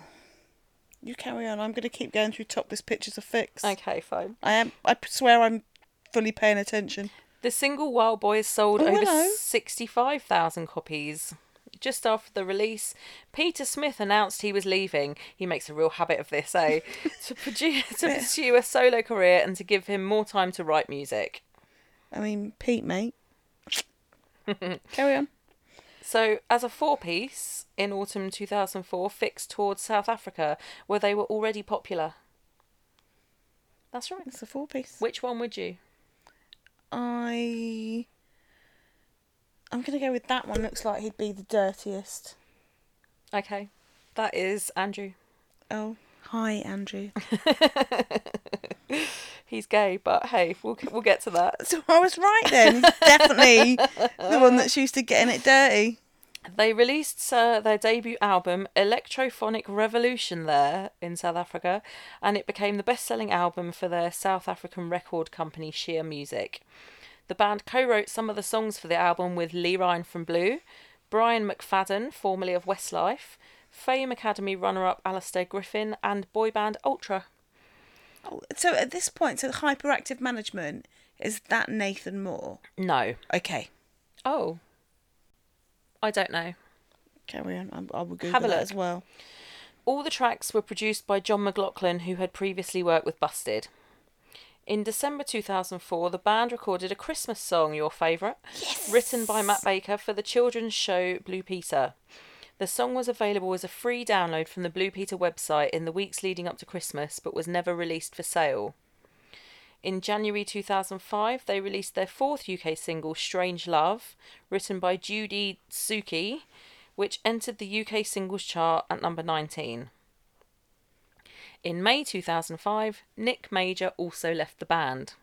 You carry on. I'm going to keep going through topless pictures of Phixx. Okay, fine. I am. I swear I'm fully paying attention. The single Wild Boys sold Oh, over hello. 65,000 copies. Just after the release, Peter Smith announced he was leaving. He makes a real habit of this, eh? (laughs) to, produce, to pursue a solo career and to give him more time to write music. I mean, Pete, mate. (laughs) carry on. So, as a four piece, in autumn 2004, Phixx toured South Africa, where they were already popular. That's right. It's a four piece. Which one would you? I. I'm going to go with that one. Looks like he'd be the dirtiest. Okay. That is Andrew. Oh, hi, Andrew. (laughs) He's gay, but hey, we'll, we'll get to that. so I was right then. He's definitely the one that's used to getting it dirty. They released uh, their debut album, Electrophonic Revolution, there in South Africa, and it became the best selling album for their South African record company, Sheer Music. The band co wrote some of the songs for the album with Lee Ryan from Blue, Brian McFadden, formerly of Westlife, Fame Academy runner up Alistair Griffin, and boy band Ultra. Oh, so at this point, so hyperactive management is that Nathan Moore? No. Okay, Oh. I don't know. carry on. I, I will Google Have a look. as well. All the tracks were produced by John McLaughlin, who had previously worked with Busted. In December 2004, the band recorded a Christmas song, your favourite, written by Matt Baker for the children's show Blue Peter. The song was available as a free download from the Blue Peter website in the weeks leading up to Christmas, but was never released for sale. In January 2005, they released their fourth UK single, Strange Love, written by Judy Suki, which entered the UK singles chart at number 19. In May 2005, Nick Major also left the band.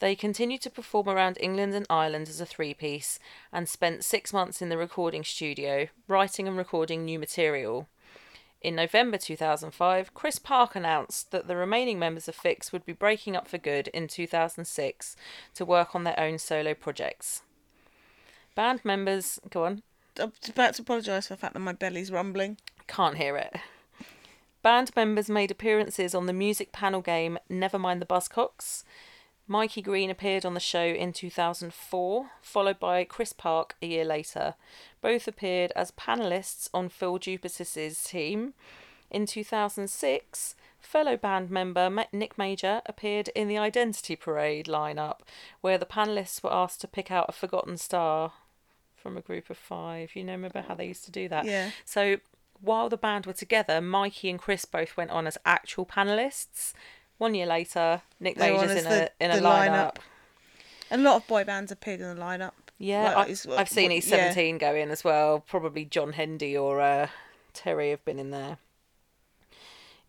They continued to perform around England and Ireland as a three piece and spent six months in the recording studio, writing and recording new material. In November 2005, Chris Park announced that the remaining members of Phixx would be breaking up for good in 2006 to work on their own solo projects. Band members, go on. I'm about to apologise for the fact that my belly's rumbling. Can't hear it. Band members made appearances on the music panel game Nevermind the Buzzcocks. Mikey Green appeared on the show in 2004, followed by Chris Park a year later. Both appeared as panelists on Phill Jupitus's team. In 2006, fellow band member Nick Major appeared in the Identity Parade lineup, where the panelists were asked to pick out a forgotten star from a group of five. You know, remember how they used to do that? Yeah. So while the band were together, Mikey and Chris both went on as actual panelists. One year later, Nick They were on Major's as in a the- in a the lineup. lineup. A lot of boy bands appeared in the lineup. Yeah, Like, I, I've seen E. E17 go in as well. Probably John Hendy or uh, Terry have been in there.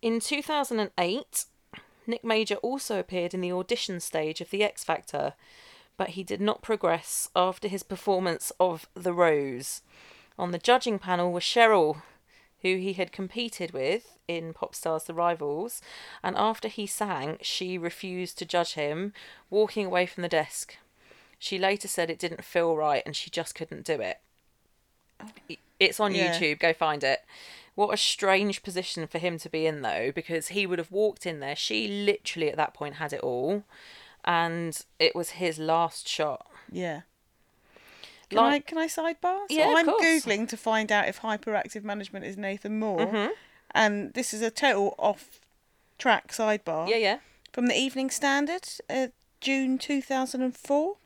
In 2008, Nick Major also appeared in the audition stage of The X Factor, but he did not progress after his performance of The Rose. On the judging panel was Cheryl, who he had competed with in Popstars The Rivals, and after he sang, she refused to judge him, walking away from the desk. She later said it didn't feel right and she just couldn't do it. Oh. It's on Yeah. YouTube, go find it. What a strange position for him to be in, though, because he would have walked in there. She literally at that point had it all, and it was his last shot. Yeah. Can Like- I can I sidebar? So Yeah, I'm googling to find out if hyperactive management is Nathan Moore, Mm-hmm. and this is a total off track sidebar Yeah, yeah. from the Evening Standard, uh, June two thousand and four.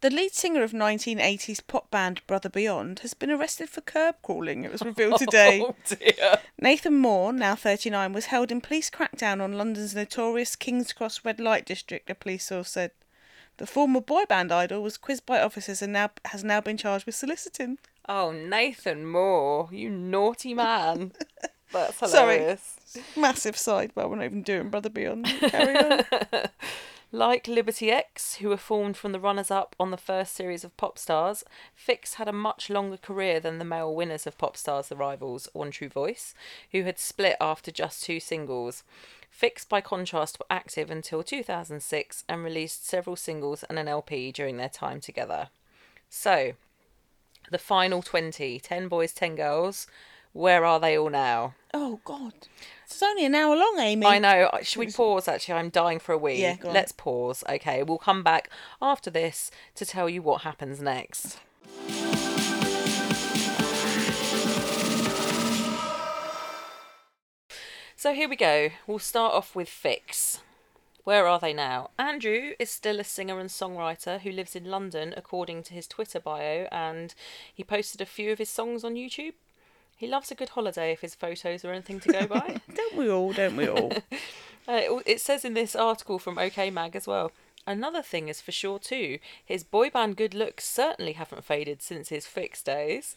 The lead singer of 1980s pop band Brother Beyond has been arrested for curb crawling. It was revealed (laughs) today. Oh dear. Nathan Moore, now 39, was held in police crackdown on London's notorious King's Cross red light district, a police source said. The former boy band idol was quizzed by officers and now has now been charged with soliciting. Oh, Nathan Moore, you naughty man. (laughs) That's Sorry. hilarious. Massive sidebar, we're not even doing Brother Beyond. (laughs) Carry on. Like Liberty X, who were formed from the runners up on the first series of Popstars, Phixx had a much longer career than the male winners of Popstars The Rivals, One True Voice, who had split after just two singles. Phixx, by contrast, were active until 2006 and released several singles and an LP during their time together. So, the final 20 10 boys, 10 girls. Where are they all now? oh, God. It's only an hour long, Amy. I know. uh, Should we pause? Actually, I'm dying for a wee. Yeah, go. Let's pause. Okay, we'll come back after this to tell you what happens next. So here we go. We'll start off with Phixx. Where are they now? Andrew is still a singer and songwriter who lives in London, according to his Twitter bio, and he posted a few of his songs on YouTube. He loves a good holiday if his photos are anything to go by. (laughs) Don't we all? Don't we all? (laughs) Uh, it, it says in this article from OK Mag as well. Another thing is for sure too, his boy band good looks certainly haven't faded since his fixed days.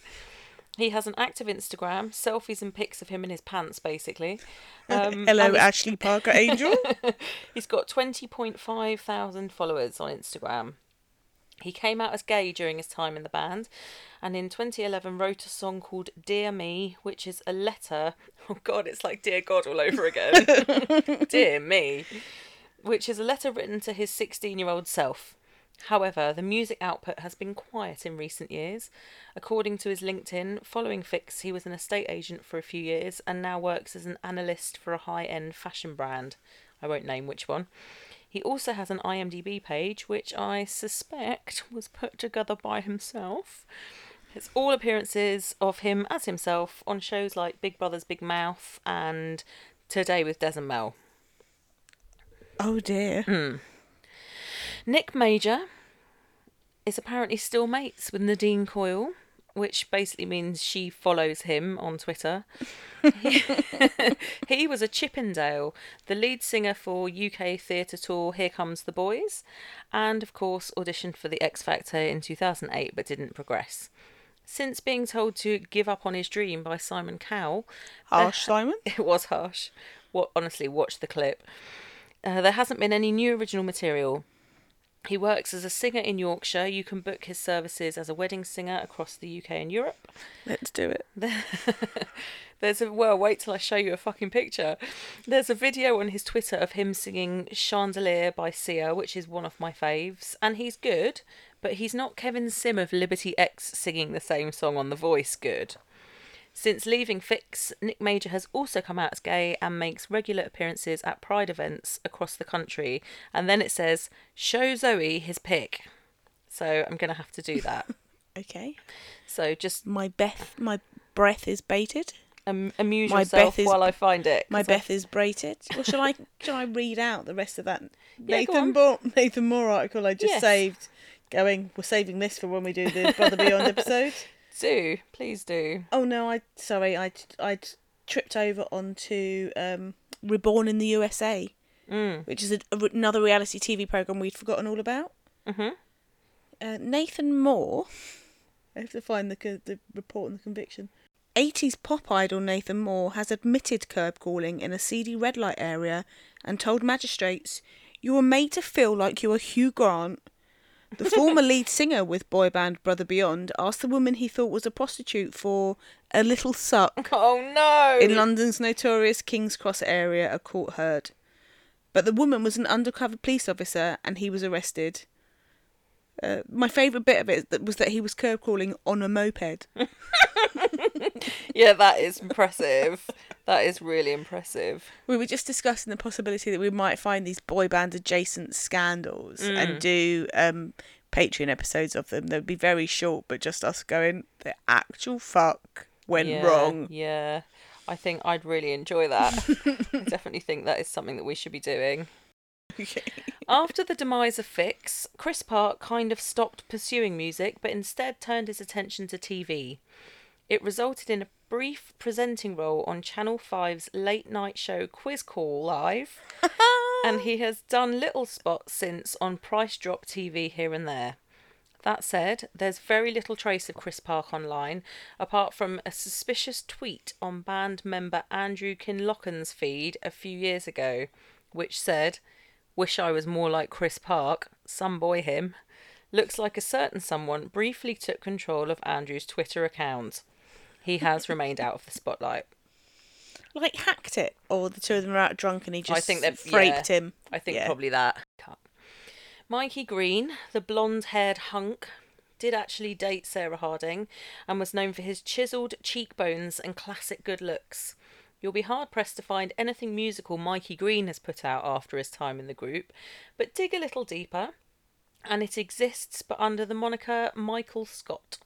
He has an active Instagram, selfies and pics of him in his pants, basically. (laughs) Um, Hello, Ashley Parker Angel. (laughs) He's got 20.5 thousand followers on Instagram. He came out as gay during his time in the band, and in 2011 wrote a song called Dear Me, which is a letter. (laughs) Oh God, it's like Dear God all over again. Dear Me, which is a letter written to his 16 year old self. However, the music output has been quiet in recent years. According to his LinkedIn, following Phixx, he was an estate agent for a few years and now works as an analyst for a high end fashion brand. I won't name which one. He also has an IMDb page, which I suspect was put together by himself. It's all appearances of him as himself on shows like Big Brother's Big Mouth and Today with Des and Mel. Oh dear. Hmm. Nick Major is apparently still mates with Nadine Coyle, which basically means she follows him on Twitter. he (laughs) was a Chippendale, the lead singer for UK theatre tour Here Comes the Boys, and of course auditioned for the X Factor in 2008 but didn't progress. Since being told to give up on his dream by Simon Cowell, Harsh, Simon. (laughs) it was harsh. What honestly, watch the clip. Uh, there hasn't been any new original material. He works as a singer in Yorkshire. You can book his services as a wedding singer across the UK and Europe. Let's do it. (laughs) There's a well, wait till I show you a fucking picture. There's a video on his Twitter of him singing Chandelier by Sia, which is one of my faves, and he's good, but he's not Kevin Simm of Liberty X singing the same song on The Voice good. Since leaving Phixx, Nick Major has also come out as gay and makes regular appearances at Pride events across the country. And then it says, Show Zoe his pic. So I'm going to have to do that. (laughs) Okay. so just My Beth, my breath is baited. um, amuse My yourself Beth is- while I find it. My I- Beth is braided. Well, shall I? (laughs) shall I read out the rest of that Yeah, Nathan. Moore Nathan Moore article I just Yes. saved? Going, we're saving this for when we do the Brother Beyond (laughs) episode. Do, please do. Oh no, I sorry, I I tripped over onto um, Reborn in the USA, Mm. which is a, a- another reality TV program we'd forgotten all about. Mhm. Uh, Nathan Moore. I have to find the the report and the conviction. 80s pop idol Nathan Moore has admitted curb calling in a seedy red light area and told magistrates, You were made to feel like you were Hugh Grant. The former lead singer with boy band Brother Beyond asked the woman he thought was a prostitute for a little suck (laughs) Oh no! in London's notorious King's Cross area, a court heard. But the woman was an undercover police officer and he was arrested. Uh, my favourite bit of it was that he was curb crawling on a moped. (laughs) Yeah, that is impressive. that is really impressive. We were just discussing the possibility that we might find these boy band adjacent scandals and do um, Patreon episodes of them. They'd be very short, but just us going, the actual fuck went yeah, wrong. Yeah. I think I'd really enjoy that. (laughs) I definitely think that is something that we should be doing. Okay. (laughs) After the demise of Phixx, Chris Park kind of stopped pursuing music but instead turned his attention to TV. It resulted in a brief presenting role on Channel 5's late night show Quiz Call Live, (laughs) and he has done little spots since on Price Drop TV here and there. That said, there's very little trace of Chris Park online, apart from a suspicious tweet on band member Andrew Kinlochan's feed a few years ago, which said, Wish I was more like Chris Park, some boy him. Looks like a certain someone briefly took control of Andrew's Twitter account. He has remained out of the spotlight. Like hacked it, or the two of them are out drunk and he just I think they've- raped yeah. him. I think Yeah. probably that. Mikey Green, the blonde haired hunk, did actually date Sarah Harding and was known for his chiselled cheekbones and classic good looks. You'll be hard pressed to find anything musical Mikey Green has put out after his time in the group, but dig a little deeper, and it exists but under the moniker Michael Scott.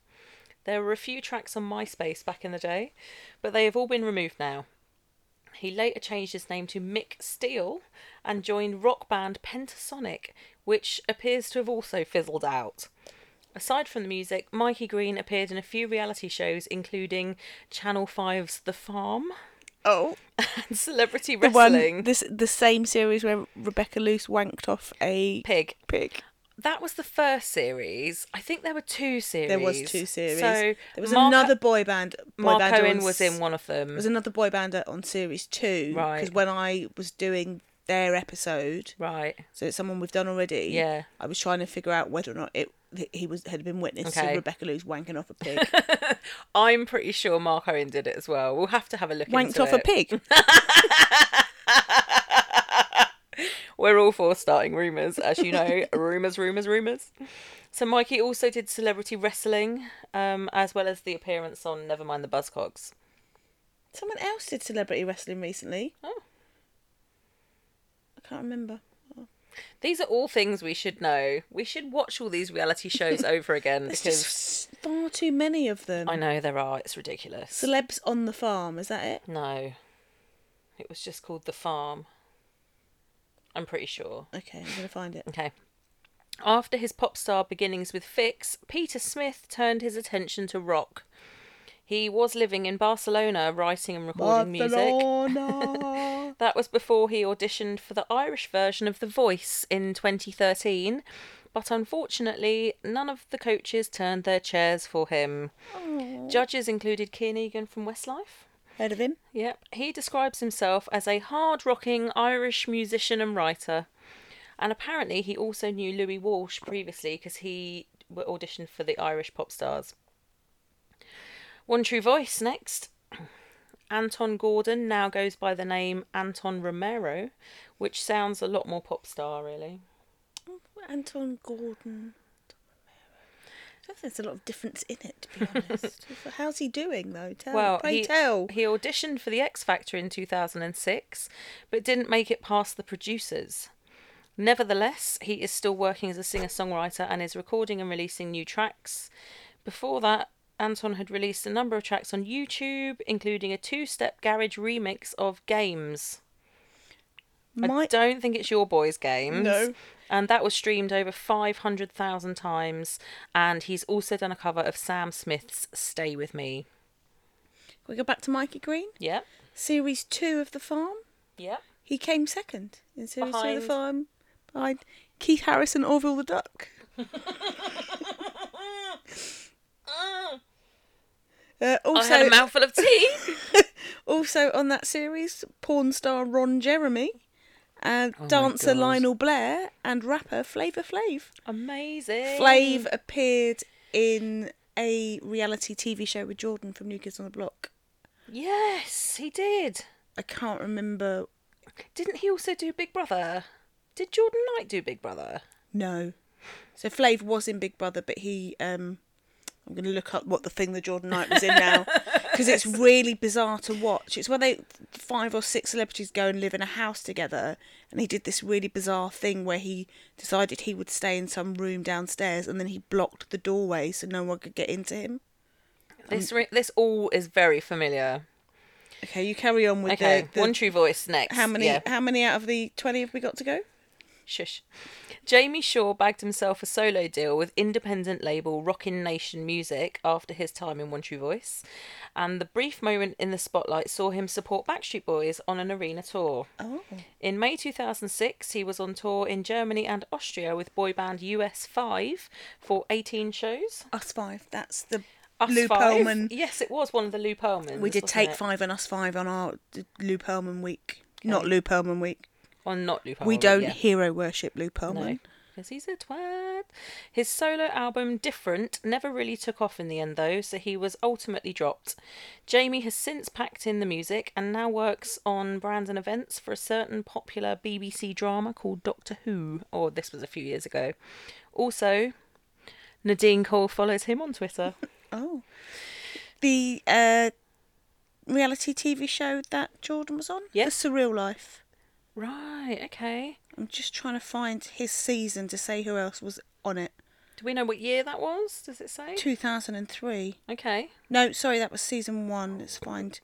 There were a few tracks on MySpace back in the day, but they have all been removed now. He later changed his name to Mick Steele and joined rock band Pentasonic, which appears to have also fizzled out. Aside from the music, Mikey Green appeared in a few reality shows, including Channel 5's The Farm Oh, and (laughs) Celebrity the Wrestling. one, this the same series where Rebecca Loos wanked off a Pig. pig. That was the first series. I think there were two series. There was two series. So there was Mark, another boy band. Boy Mark band Owen on was in one of them. There was another boy band on series two. Right. Because when I was doing their episode, Right. so it's someone we've done already. Yeah. I was trying to figure out whether or not it that he was had been witness Okay. to Rebecca Loos wanking off a pig. (laughs) I'm pretty sure Mark Owen did it as well. We'll have to have a look Wanked off it. a pig. (laughs) We're all for starting rumours, as you know. (laughs) rumours, rumours, rumours. So Mikey also did celebrity wrestling, um, as well as the appearance on Nevermind the Buzzcocks. Someone else did celebrity wrestling recently. Oh. I can't remember. These are all things we should know. We should watch all these reality shows (laughs) over again There's because just far too many of them. I know there are. It's ridiculous. Celebs on the farm, is that it? no, it was just called The Farm. I'm pretty sure. Okay, I'm gonna find it. Okay. After his pop star beginnings with Phixx, Peter Smith turned his attention to rock. He was living in Barcelona writing and recording music. Barcelona. (laughs) That was before he auditioned for the Irish version of The Voice in 2013, but unfortunately, none of the coaches turned their chairs for him. Oh. Judges included Kian Egan from Westlife. Heard of him? Yep, he describes himself as a hard rocking Irish musician and writer. And apparently, he also knew Louis Walsh previously because he auditioned for the Irish pop stars. One True Voice next. Anton Gordon now goes by the name Anton Romero, which sounds a lot more pop star, really. Anton Gordon. Romero. I think there's a lot of difference in it, to be honest. (laughs) How's he doing though? Tell, Well, pray he, tell. he auditioned for the X Factor in 2006, but didn't make it past the producers. Nevertheless, he is still working as a singer songwriter and is recording and releasing new tracks. Before that, Anton had released a number of tracks on YouTube, including a two step garage remix of Games. I don't think it's your boys' games. No. And that was streamed over 500,000 times. And he's also done a cover of Sam Smith's Stay With Me. we go back to Mikey Green. Yep. Series two of the farm. Yep. He came second in series two of the farm behind Keith Harris and Orville the Duck. Uh, (laughs) I also, had a mouthful of tea. (laughs) also on that series, porn star Ron Jeremy, and Oh dancer Lionel Blair, and rapper Flavor Flav. Amazing. Flav appeared in a reality TV show with Jordan from New Kids on the Block. Yes, he did. I can't remember. Didn't he also do Big Brother? Did Jordan Knight do Big Brother? No. So Flav was in Big Brother, but he. um I'm going to look up what the thing the Jordan Knight was in now because it's (laughs) really bizarre to watch. It's where they five or six celebrities go and live in a house together, and he did this really bizarre thing where he decided he would stay in some room downstairs, and then he blocked the doorway so no one could get into him. This um, re- this all is very familiar. Okay, you carry on with Okay, the, the one true voice next. how many Yeah. how many out of the twenty have we got to go? Shush. Jamie Shaw bagged himself a solo deal with independent label Rockin' Nation Music after his time in One True Voice, and the brief moment in the spotlight saw him support Backstreet Boys on an arena tour. Oh, In May 2006, he was on tour in Germany and Austria with boy band US5 for 18 shows. us five. That's the Us Lou Five? Pearlman. Yes, it was one of the Lou Pearlmans. We did take it? five and us five on our Lou Pearlman week. Oh. Not Lou Pearlman week. Or not we don't yeah. hero worship Lou Pearlman. No, because he's a twat. His solo album, Different, never really took off in the end, though, so he was ultimately dropped. Jamie has since packed in the music and now works on brands and events for a certain popular BBC drama called Doctor Who, or this was a few years ago. Also, Nadine Coyle follows him on Twitter. (laughs) Oh, the uh, reality TV show that Jordan was on. Yes. The Surreal Life. Right, okay. I'm just trying to find his season to say who else was on it. Do we know what year that was? Does it say? 2003. Okay. No, sorry, that was season one. Let's find.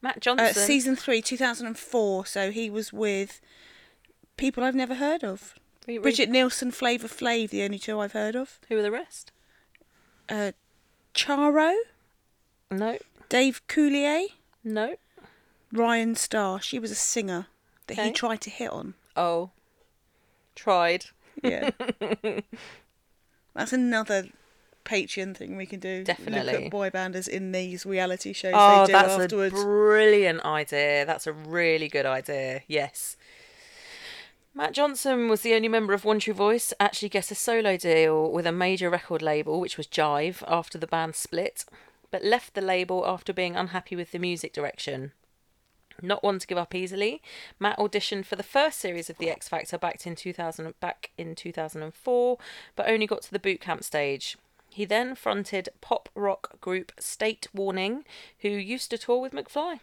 Matt Uh, Johnson. season three, 2004. So he was with people I've never heard of. Re- Brigitte Nielsen, Flavor Flav, the only two I've heard of. Who are the rest? Uh, Charo, No. Dave Coulier, No. Ryan Starr. She was a singer that Okay. he tried to hit on. Oh. Tried. Yeah. (laughs) That's another Patreon thing we can do. Definitely. Look at boy banders in these reality shows Oh, they do that's afterwards. a brilliant idea. That's a really good idea. Yes. Matt Johnson was the only member of One True Voice to actually get a solo deal with a major record label, which was Jive, after the band split, but left the label after being unhappy with the music direction. Not one to give up easily, Matt auditioned for the first series of The X Factor back in 2000, back in 2004, but only got to the boot camp stage. He then fronted pop rock group State Warning, who used to tour with McFly.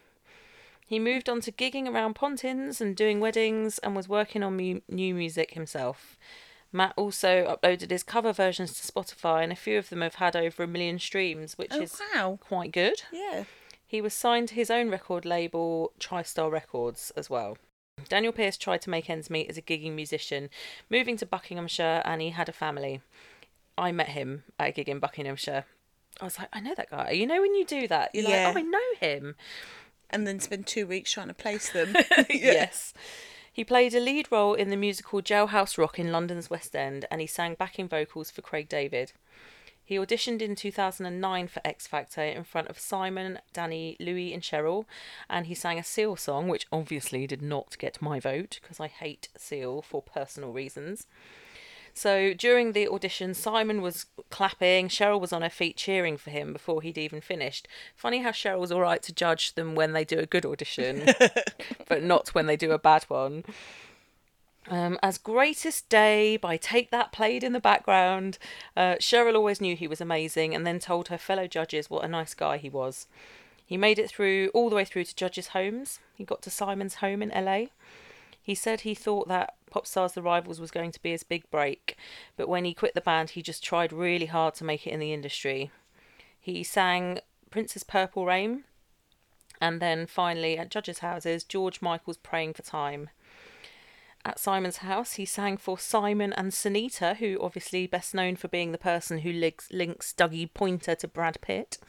He moved on to gigging around Pontins and doing weddings and was working on mu- new music himself. Matt also uploaded his cover versions to Spotify, and a few of them have had over a million streams, which Oh, is wow. quite good. Yeah. He was signed to his own record label, TriStar Records, as well. Daniel Pearce tried to make ends meet as a gigging musician, moving to Buckinghamshire, and he had a family. I met him at a gig in Buckinghamshire. I was like, I know that guy. You know when you do that, you're Yeah. like, oh, I know him. And then spend two weeks trying to place them. (laughs) (laughs) Yes. He played a lead role in the musical Jailhouse Rock in London's West End, and he sang backing vocals for Craig David. He auditioned in 2009 for X Factor in front of Simon, Danny, Louis, and Cheryl, and he sang a Seal song, which obviously did not get my vote because I hate Seal for personal reasons. So during the audition, Simon was clapping, Cheryl was on her feet cheering for him before he'd even finished. Funny how Cheryl's all right to judge them when they do a good audition, (laughs) but not when they do a bad one. Um, as Greatest Day by Take That played in the background, uh, Cheryl always knew he was amazing and then told her fellow judges what a nice guy he was. He made it through all the way through to judges' homes. He got to Simon's home in LA. He said he thought that Popstars The Rivals was going to be his big break, but when he quit the band, he just tried really hard to make it in the industry. He sang Prince's Purple Rain, and then finally at judges' houses, George Michael's Praying for Time. At Simon's house, he sang for Simon and Sinitta, who obviously best known for being the person who links, links Dougie Poynter to Brad Pitt.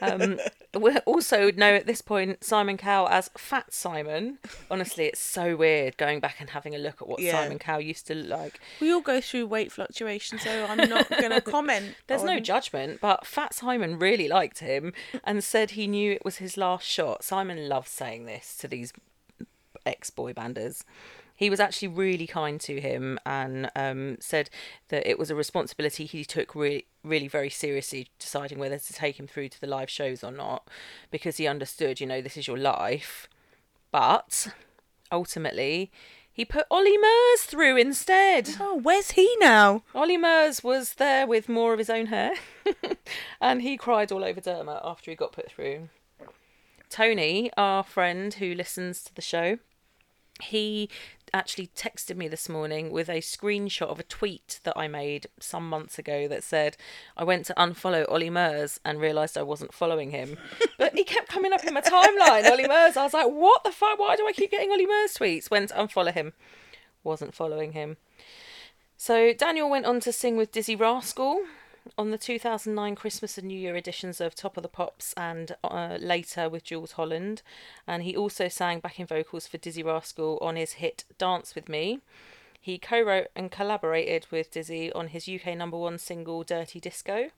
Um, (laughs) we also know at this point Simon Cowell as Fat Simon. Honestly, it's so weird going back and having a look at what Yeah. Simon Cowell used to look like. we all go through weight fluctuations, so I'm not going (laughs) to comment. There's no judgment, but Fat Simon really liked him and said he knew it was his last shot. Simon loves saying this to these ex boy banders. He was actually really kind to him and um, said that it was a responsibility he took really, really very seriously, deciding whether to take him through to the live shows or not, because he understood, you know, this is your life. But ultimately, he put Ollie Murs through instead. Oh, where's he now? Ollie Murs was there with more of his own hair, (laughs) and he cried all over Dermot after he got put through. Tony, our friend who listens to the show, he actually texted me this morning with a screenshot of a tweet that I made some months ago that said I went to unfollow Ollie Murs and realised I wasn't following him. (laughs) But he kept coming up in my timeline, Ollie Murs. I was like, what the fuck? Why do I keep getting Ollie Murs tweets? Went to unfollow him. Wasn't following him. So Daniel went on to sing with Dizzee Rascal on the 2009 Christmas and New Year editions of Top of the Pops and uh, later with Jools Holland. And he also sang backing vocals for Dizzee Rascal on his hit Dance With Me. He co wrote and collaborated with Dizzee on his UK number one single Dirty Disco.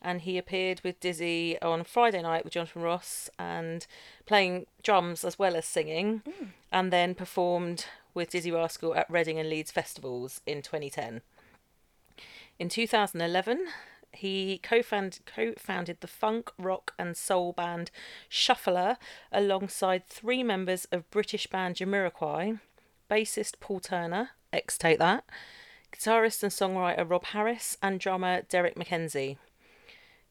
And he appeared with Dizzee on Friday night with Jonathan Ross and playing drums as well as singing. And then performed with Dizzee Rascal at Reading and Leeds festivals in 2010. In 2011, he co-found, co-founded the funk, rock, and soul band Shuffler alongside three members of British band Jamiroquai, bassist Paul Turner, ex Take That, guitarist and songwriter Rob Harris, and drummer Derrick McKenzie.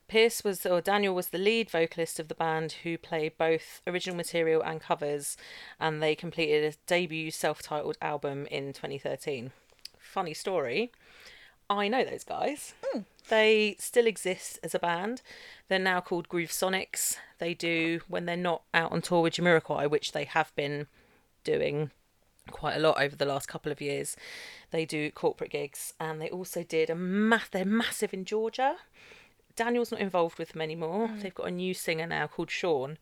Pearce was, or Daniel was the lead vocalist of the band who played both original material and covers, and they completed a debut self titled album in 2013. Funny story. I know those guys. Hmm. They still exist as a band. They're now called Groove Sonics. They do, when they're not out on tour with Jamiroquai, which they have been doing quite a lot over the last couple of years, they do corporate gigs. And they also did a mass, they're massive in Georgia. Daniel's not involved with them anymore. Hmm. They've got a new singer now called Sean.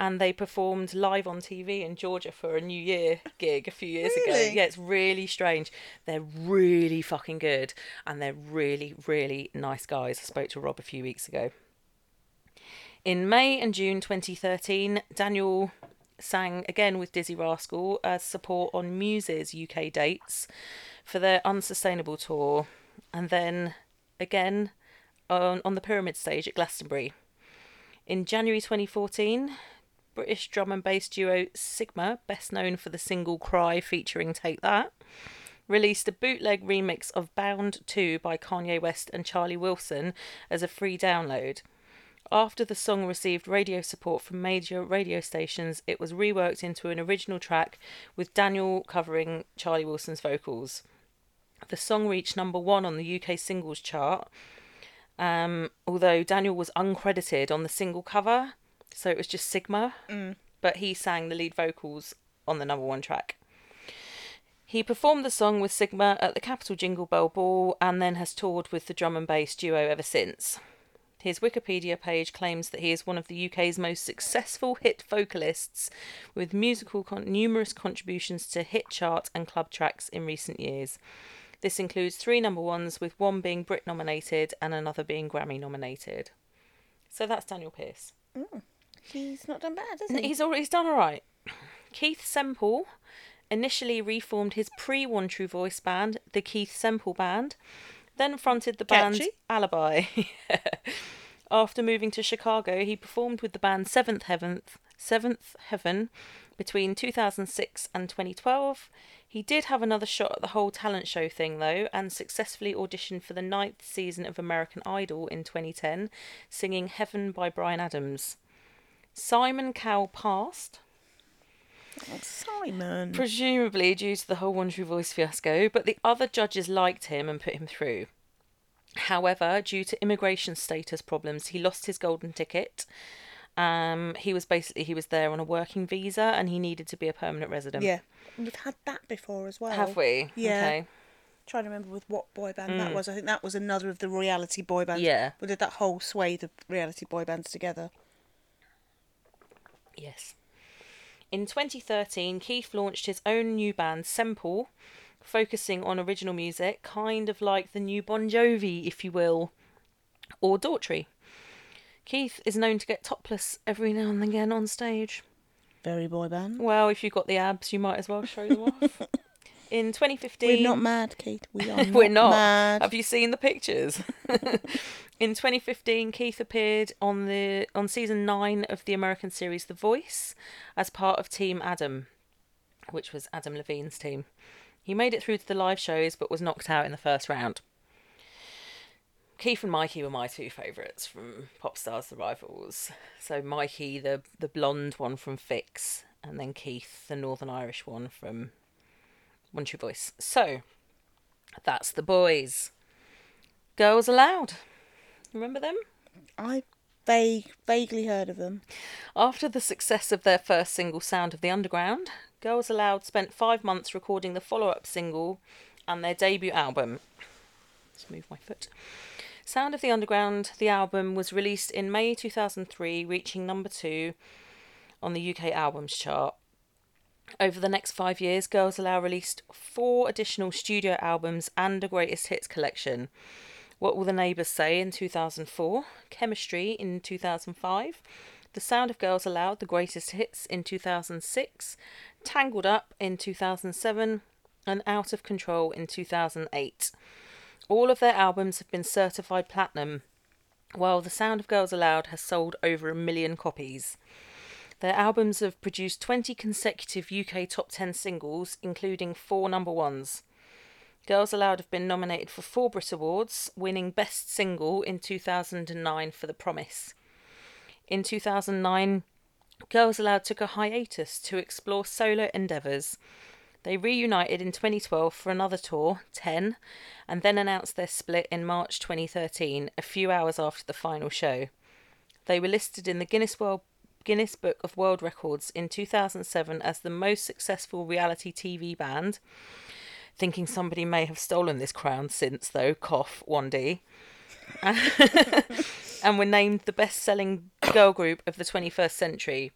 And they performed live on TV in Georgia for a New Year gig a few years ago. Yeah, it's really strange. They're really fucking good. And they're really, really nice guys. I spoke to Rob a few weeks ago. In May and June 2013, Daniel sang again with Dizzee Rascal as support on Muse's UK dates for their Unsustainable tour, and then again on, on the Pyramid stage at Glastonbury. In January 2014, British drum and bass duo Sigma, best known for the single Cry featuring Take That, released a bootleg remix of Bound 2 by Kanye West and Charlie Wilson as a free download. After the song received radio support from major radio stations, it was reworked into an original track with Daniel covering Charlie Wilson's vocals. The song reached number one on the UK singles chart, um, although Daniel was uncredited on the single cover, so it was just Sigma, mm. but he sang the lead vocals on the number one track. He performed the song with Sigma at the Capital Jingle Bell Ball and then has toured with the drum and bass duo ever since. His Wikipedia page claims that he is one of the UK's most successful hit vocalists, with musical con- numerous contributions to hit chart and club tracks in recent years. This includes three number ones, with one being Brit nominated and another being Grammy nominated. So that's Daniel Pearce. Mm. He's not done bad, has he? He's already he's done all right. Keith Semple initially reformed his pre One True Voice band, the Keith Semple Band, then fronted the band Catchy. Alibi. (laughs) After moving to Chicago, he performed with the band Seventh Heaven, Seventh Heaven between 2006 and 2012. He did have another shot at the whole talent show thing, though, and successfully auditioned for the ninth season of American Idol in 2010, singing Heaven by Bryan Adams. Simon Cowell passed, Oh, Simon. presumably due to the whole One True Voice fiasco, but the other judges liked him and put him through. However, due to immigration status problems, he lost his golden ticket. Um, he was basically he was there on a working visa and he needed to be a permanent resident. yeah. We've had that before as well. Have we? Yeah. Okay. Trying to remember with what boy band that was. I think that was another of the reality boy bands. Yeah. We did that whole swathe of reality boy bands together. Yes. In 2013, Keith launched his own new band, Semple, focusing on original music, kind of like the new Bon Jovi, if you will, or Daughtry. Keith is known to get topless every now and again on stage. Very boy band. Well, if you've got the abs, you might as well show them off. (laughs) In 2015, We're not mad, Kate. We are (laughs) not We're not. mad. Have you seen the pictures? (laughs) In 2015, Keith appeared on the on season nine of the American series The Voice as part of Team Adam, which was Adam Levine's team. He made it through to the live shows, but was knocked out in the first round. Keith and Mikey were my two favourites from Popstars The Rivals. So Mikey, the the blonde one from Phixx, and then Keith, the Northern Irish one from One True Voice. So that's the boys. Girls Aloud. Remember them? I vague, vaguely heard of them. After the success of their first single, Sound of the Underground, Girls Aloud spent five months recording the follow up single and their debut album. Let's move my foot. Sound of the Underground, the album, was released in May 2003, reaching number two on the UK Albums Chart. Over the next five years, Girls Aloud released four additional studio albums and a greatest hits collection. What Will the Neighbours Say in 2004, Chemistry in 2005, The Sound of Girls Aloud, The Greatest Hits in 2006, Tangled Up in 2007, and Out of Control in 2008. All of their albums have been certified platinum, while The Sound of Girls Aloud has sold over a million copies. Their albums have produced 20 consecutive UK top 10 singles, including four number ones. Girls Aloud have been nominated for four Brit Awards, winning Best Single in 2009 for The Promise. In 2009, Girls Aloud took a hiatus to explore solo endeavours. They reunited in 2012 for another tour, 10, and then announced their split in March 2013, a few hours after the final show. They were listed in the Guinness World Guinness Book of World Records in 2007 as the most successful reality TV band. Thinking somebody may have stolen this crown since, though, cough, 1D. (laughs) and were named the best selling girl group of the 21st century.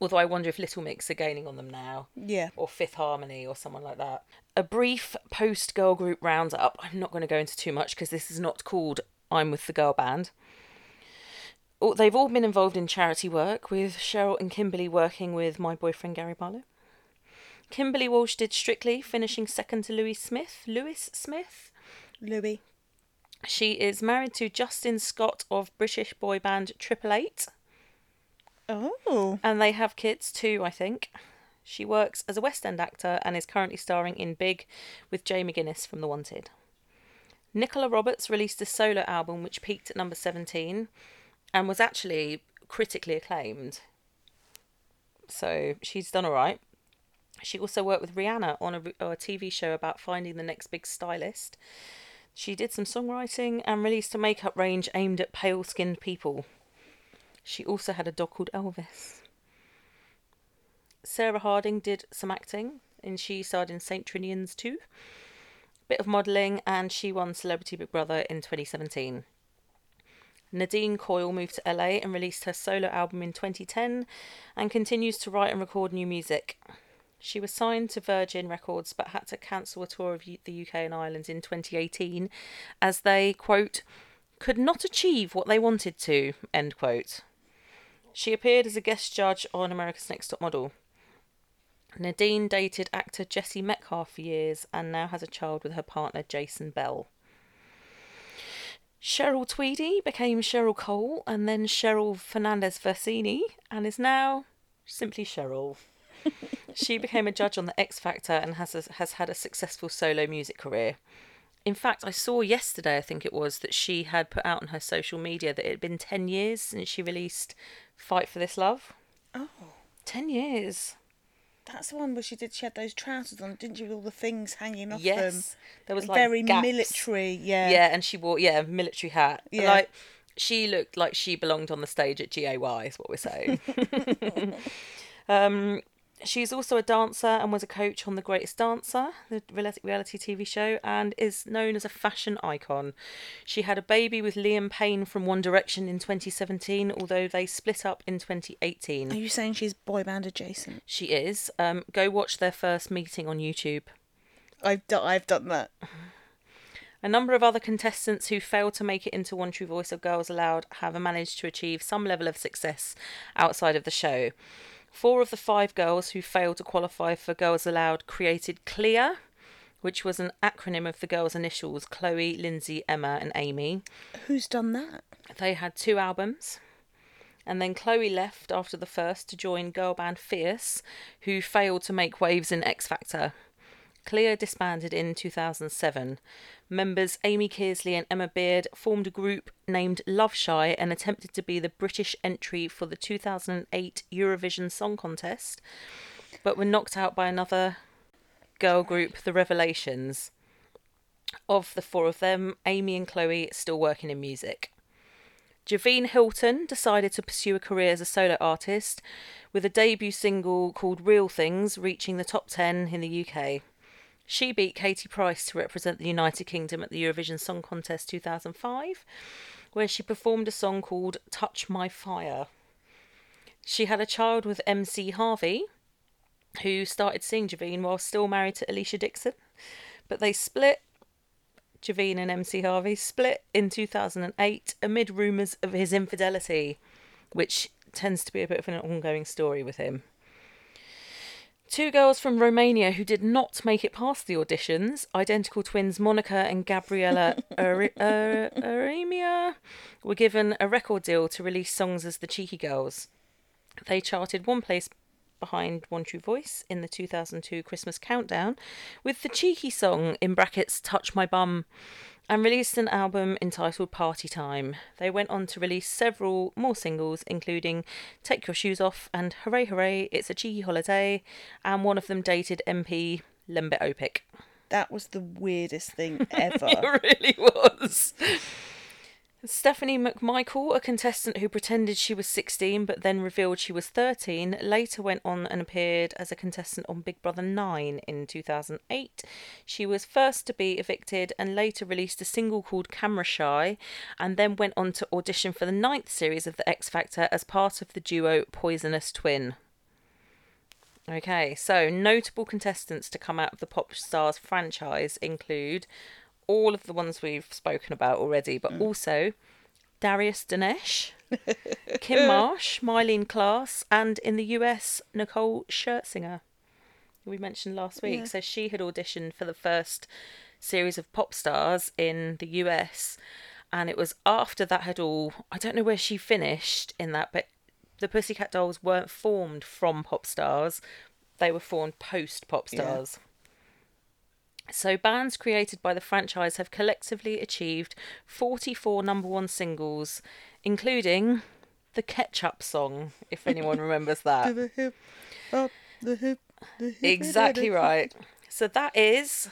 Although I wonder if Little Mix are gaining on them now Yeah. or Fifth Harmony or someone like that. A brief post girl group roundup. I'm not going to go into too much because this is not called I'm with the girl band. They've all been involved in charity work, with Cheryl and Kimberley working with my boyfriend Gary Barlow. Kimberley Walsh did Strictly, finishing second to Louis Smith. Lewis Smith. Louis. She is married to Justin Scott of British boy band Triple Eight, Oh. and they have kids too, I think. She works as a West End actor and is currently starring in Big with Jay McGuiness from The Wanted. Nicola Roberts released a solo album which peaked at number 17 and was actually critically acclaimed. So she's done all right. She also worked with Rihanna on a, a TV show about finding the next big stylist. She did some songwriting and released a makeup range aimed at pale skinned people. She also had a dog called Elvis. Sarah Harding did some acting, and she starred in St. Trinian's too. Bit of modelling, and she won Celebrity Big Brother in 2017. Nadine Coyle moved to LA and released her solo album in 2010 and continues to write and record new music. She was signed to Virgin Records but had to cancel a tour of the UK and Ireland in 2018 as they, quote, could not achieve what they wanted to, end quote. She appeared as a guest judge on America's Next Top Model. Nadine dated actor Jesse Metcalfe for years and now has a child with her partner Jason Bell. Cheryl Tweedy became Cheryl Cole and then Cheryl Fernandez Versini and is now simply Cheryl. (laughs) she became a judge on the X Factor and has a, has had a successful solo music career. In fact, I saw yesterday, I think it was, that she had put out on her social media that it had been 10 years since she released Fight for This Love. Oh. 10 years. That's the one where she did. She had those trousers on, didn't she? With all the things hanging off them. Yes. There was like very gaps. military. Yeah. Yeah, and she wore yeah military hat. Yeah. Like she looked like she belonged on the stage at GAY. Is what we're saying. (laughs) (laughs) um, she's also a dancer and was a coach on The Greatest Dancer, the reality reality TV show, and is known as a fashion icon. She had a baby with Liam Payne from One Direction in 2017, although they split up in 2018. Are you saying she's boy band adjacent? She is. Um, go watch their first meeting on YouTube. I've done. I've done that. A number of other contestants who failed to make it into One True Voice of Girls Aloud have managed to achieve some level of success outside of the show. Four of the five girls who failed to qualify for Girls Aloud created CLEAR, which was an acronym of the girls' initials Chloe, Lindsay, Emma, and Amy. Who's done that? They had two albums. And then Chloe left after the first to join girl band Fierce, who failed to make waves in X Factor. Clear disbanded in 2007. Members Amy Kearsley and Emma Beard formed a group named Love Shy and attempted to be the British entry for the 2008 Eurovision Song Contest, but were knocked out by another girl group, The Revelations. Of the four of them, Amy and Chloe still working in music. Javine Hylton decided to pursue a career as a solo artist, with a debut single called Real Things reaching the top 10 in the UK. She beat Katie Price to represent the United Kingdom at the Eurovision Song Contest 2005, where she performed a song called Touch My Fire. She had a child with MC Harvey, who started seeing Javine while still married to Alesha Dixon, but they split. Javine and MC Harvey split in 2008 amid rumours of his infidelity, which tends to be a bit of an ongoing story with him. Two girls from Romania who did not make it past the auditions, identical twins Monica and Gabriella (laughs) Irimia, were given a record deal to release songs as the Cheeky Girls. They charted one place behind One True Voice in the 2002 Christmas Countdown with the cheeky song in brackets Touch My Bum and released an album entitled Party Time. They went on to release several more singles, including Take Your Shoes Off and Hooray Hooray, It's a Cheeky Holiday, and one of them dated MP Lembit Opik. That was the weirdest thing (laughs) ever. It really was. Stephanie McMichael, a contestant who pretended she was 16 but then revealed she was 13, later went on and appeared as a contestant on Big Brother 9 in 2008. She was first to be evicted and later released a single called Camera Shy and then went on to audition for the ninth series of The X Factor as part of the duo Poisonous Twin. Okay, so notable contestants to come out of the Popstars franchise include all of the ones we've spoken about already, but mm. also Darius Danesh, (laughs) Kim Marsh, Mylene Klass, and in the US, Nicole Scherzinger, who we mentioned last week. Yeah. So she had auditioned for the first series of pop stars in the US. And it was after that had all, I don't know where she finished in that, but the Pussycat Dolls weren't formed from pop stars, they were formed post pop Yeah. So, bands created by the franchise have collectively achieved 44 number one singles, including the Ketchup song, if anyone remembers (laughs) that. the hip, up the hip, the hip. exactly right. So, that is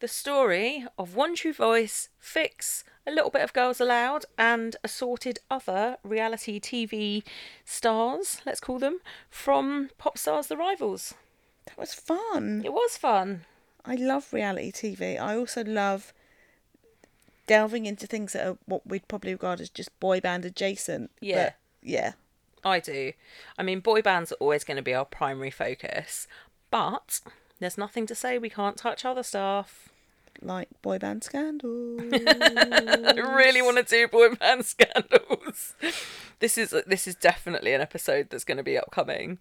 the story of One True Voice, Phixx, a little bit of Girls Aloud, and assorted other reality TV stars, let's call them, from Popstars The Rivals. That was fun. It was fun. I love reality TV. I also love delving into things that are what we'd probably regard as just boy band adjacent. Yeah. But yeah. I do. I mean, boy bands are always going to be our primary focus, but there's nothing to say we can't touch other stuff. Like boy band scandal. (laughs) I really want to do boy band scandals. (laughs) This is this is definitely an episode that's going to be upcoming.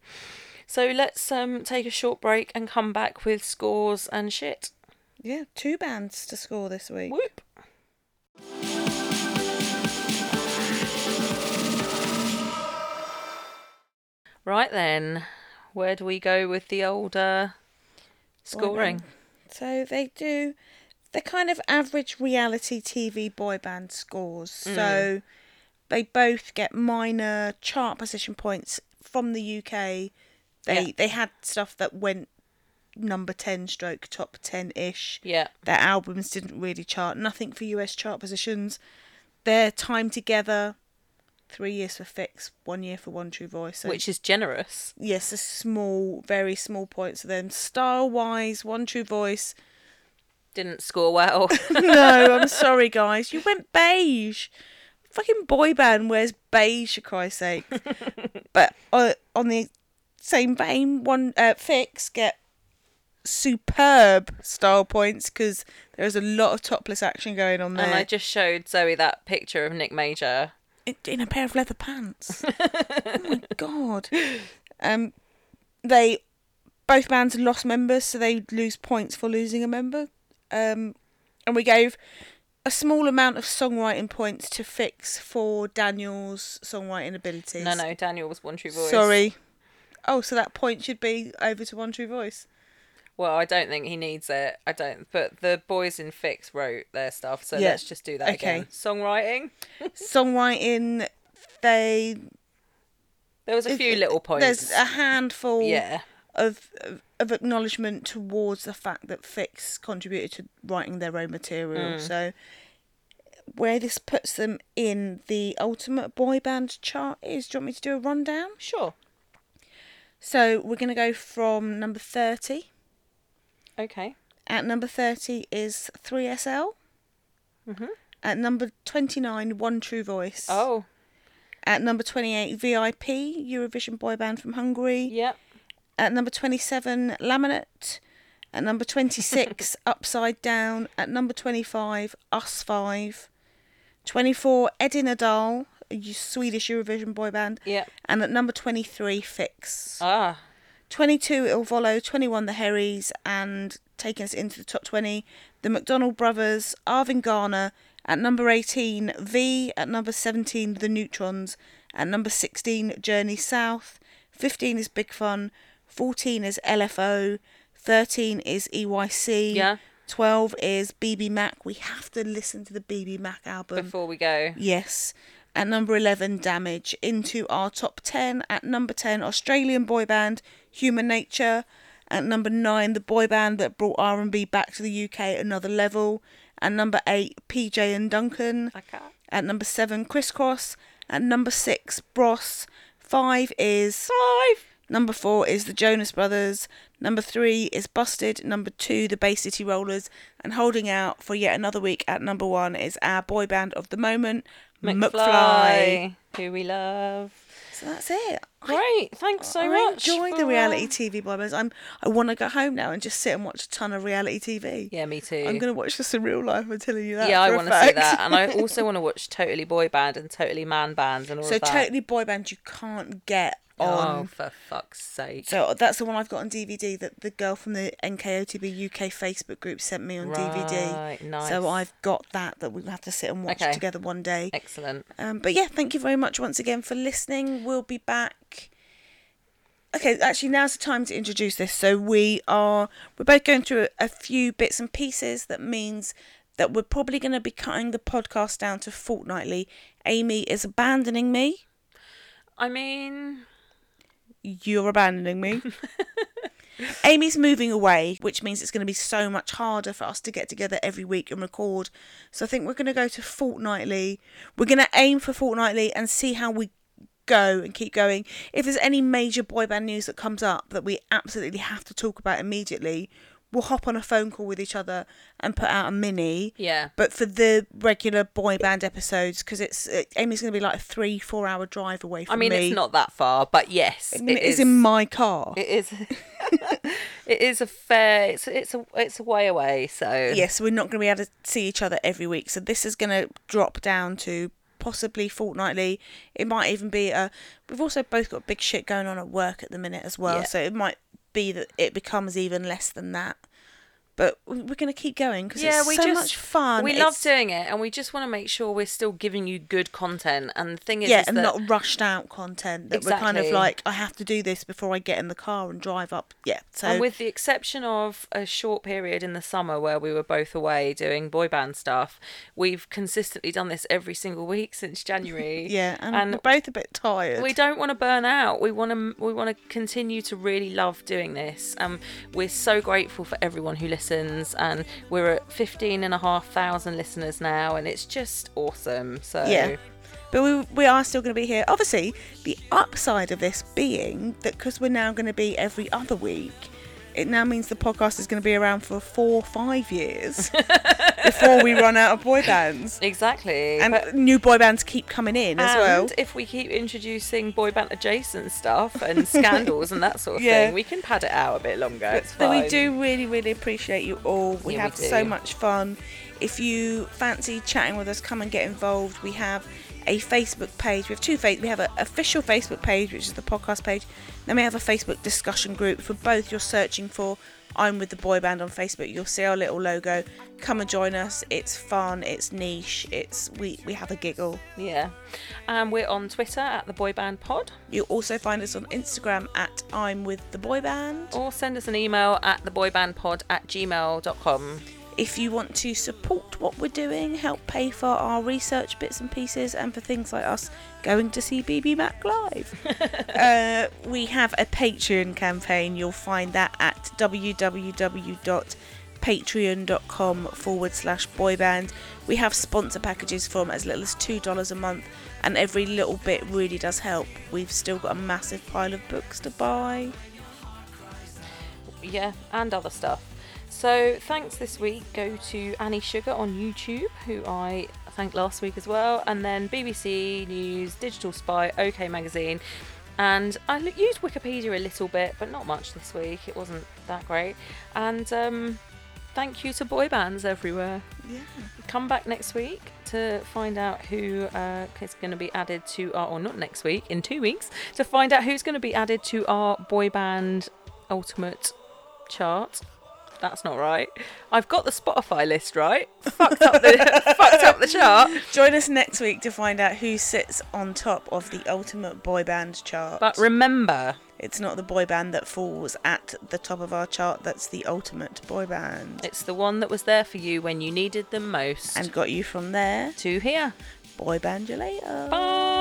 So let's um take a short break and come back with scores and shit. yeah, two bands to score this week. Whoop. Right then, where do we go with the older scoring? So they do they're kind of average reality TV boy band scores. So they both get minor chart position points from the UK. They Yeah. they had stuff that went number 10 stroke top 10 ish. Yeah. Their albums didn't really chart. Nothing for US chart positions. Their time together, three years for Phixx, one year for One True Voice. So Which is generous. yes, a small, very small points for them. Style wise, One True Voice. Didn't score well. (laughs) no, I'm sorry, guys. You went beige. Fucking boy band wears beige, for Christ's sake. (laughs) but uh, on the same vein, one uh, Phixx get superb style points because there's a lot of topless action going on there. and I just showed Zoe that picture of Nick Major. in, in a pair of leather pants. (laughs) oh my god. Um, they both bands lost members, so they lose points for losing a member. Um, and we gave a small amount of songwriting points to Phixx for Daniel's songwriting abilities. No, no, Daniel was One True Voice. Sorry. Oh, so that point should be over to One True Voice. Well, I don't think he needs it. I don't. But the boys in Phixx wrote their stuff, so Yeah. let's just do that Okay. again. Songwriting. (laughs) Songwriting, they There was a few little points. there's a handful. yeah. of of acknowledgement towards the fact that Phixx contributed to writing their own material. Mm. So where this puts them in the ultimate boy band chart is do you want me to do a rundown? Sure. So we're gonna go from number thirty. Okay. At number thirty is three SL. Mhm. At number twenty nine, One True Voice. Oh. At number twenty eight, VIP, Eurovision boy band from Hungary. Yep. At number 27, Laminate. At number 26, (laughs) Upside Down. At number 25, Us 5. 24, Eddie Nadal, a Swedish Eurovision boy band. Yeah. And at number 23, Phixx. Ah. 22, Il Volo. 21, The Herries. And taking us into the top 20, The McDonald Brothers, Arvin Garner. At number 18, V. At number 17, The Neutrons. At number 16, Journey South. 15 is Big Fun. 14 is LFO. 13 is EYC. Yeah. 12 is BBMak. We have to listen to the BBMak album. Before we go. Yes. At number 11, Damage. Into our top 10. At number 10, Australian boy band Human Nature. At number 9, the boy band that brought R&B back to the UK at another level. At number 8, PJ and Duncan. Okay. At number 7, Crisscross. At number 6, Bros. 5 is Five. Number four is the Jonas Brothers. Number three is Busted. Number two, the Bay City Rollers. And holding out for yet another week at number one is our boy band of the moment, McFly. McFly. Who we love. So that's it. Great. Thanks so I much. enjoy the for, reality uh, TV boy bands. I'm I want to go home now and just sit and watch a ton of reality TV. Yeah, me too. I'm gonna watch this in real life. I'm telling you that. yeah, I want to see that, and I also (laughs) want to watch Totally Boy Band and Totally Man Band and all so of that. So totally boy band you can't get Oh, for fuck's sake! So that's the one I've got on DVD that the girl from the NKOTB UK Facebook group sent me on DVD. Right, nice. So I've got that that we'll have to sit and watch Okay. together one day. Excellent. Um, but yeah, thank you very much once again for listening. We'll be back. Okay, actually, now's the time to introduce this. So we are we're both going through a, a few bits and pieces. That means that we're probably going to be cutting the podcast down to fortnightly. Amy is abandoning me. I mean, You're abandoning me. (laughs) Amy's moving away, which means it's going to be so much harder for us to get together every week and record. So I think we're going to go to fortnightly. We're going to aim for fortnightly and see how we go and keep going. If there's any major boy band news that comes up that we absolutely have to talk about immediately, we'll hop on a phone call with each other and put out a mini. yeah. But for the regular boy band episodes, because it's uh, Amy's going to be like a three, four hour drive away from me. I mean, me. it's not that far, but yes, it it's is. in my car. It is. (laughs) it is a fair. It's it's a it's a way away. So yes, we're not going to be able to see each other every week. So this is going to drop down to possibly fortnightly. It might even be a. We've also both got big shit going on at work at the minute as well. Yeah. So it might be that it becomes even less than that. But we- we're going to keep going because Yeah, it's we so just much fun. We It's- love doing it, and we just want to make sure we're still giving you good content. And the thing is, yeah, is and that not rushed out content that we're kind of like, I have to do this before I get in the car and drive up. Yeah, so and with the exception of a short period in the summer where we were both away doing boy band stuff, we've consistently done this every single week since January. (laughs) yeah, and, and we're both a bit tired. we don't want to burn out. We want to we want to continue to really love doing this. Um, we're so grateful for everyone who listens, and we're at fifteen and a half thousand listeners now, and it's just awesome. So Yeah. But we, we are still going to be here. Obviously, the upside of this being that because we're now going to be every other week, it now means the podcast is going to be around for four, five years (laughs) before we run out of boy bands. exactly. And But- new boy bands keep coming in as and well. if we keep introducing boy band adjacent stuff and scandals and that sort of (laughs) Yeah. thing, we can pad it out a bit longer. It's But we do really, really appreciate you all. We Yeah, we have so much fun. If you fancy chatting with us, come and get involved. We have a Facebook page. We have two face. We have an official Facebook page, which is the podcast page. Then we have a Facebook discussion group for both. You're searching for "I'm with the boy band" on Facebook. You'll see our little logo. Come and join us. It's fun. It's niche. It's we we have a giggle. Yeah. And we're on Twitter at the Boy Band Pod, You'll also find us on Instagram at "I'm with the boy band." or send us an email at the boy band pod at gmail.com. If you want to support what we're doing, help pay for our research bits and pieces, and for things like us going to see BBMak live, (laughs) uh, we have a Patreon campaign. You'll find that at www.patreon.com forward slash boyband. We have sponsor packages from as little as $2 a month, and every little bit really does help. We've still got a massive pile of books to buy. Yeah, and other stuff. So thanks this week go to Annie Sugar on YouTube, who I thanked last week as well, and then BBC News, Digital Spy, OK Magazine. And I used Wikipedia a little bit, but not much this week. It wasn't that great. And um, thank you to boy bands everywhere. Yeah. Come back next week to find out who uh, is going to be added to our, or not next week, in two weeks, to find out who's going to be added to our boy band ultimate chart. That's not right. I've got the Spotify list right. Fucked up the (laughs) fucked up the chart. Join us next week to find out who sits on top of the ultimate boy band chart. But remember, it's not the boy band that falls at the top of our chart, that's the ultimate boy band. it's the one that was there for you when you needed them most. And got you from there. to here. Boy band you later. Bye.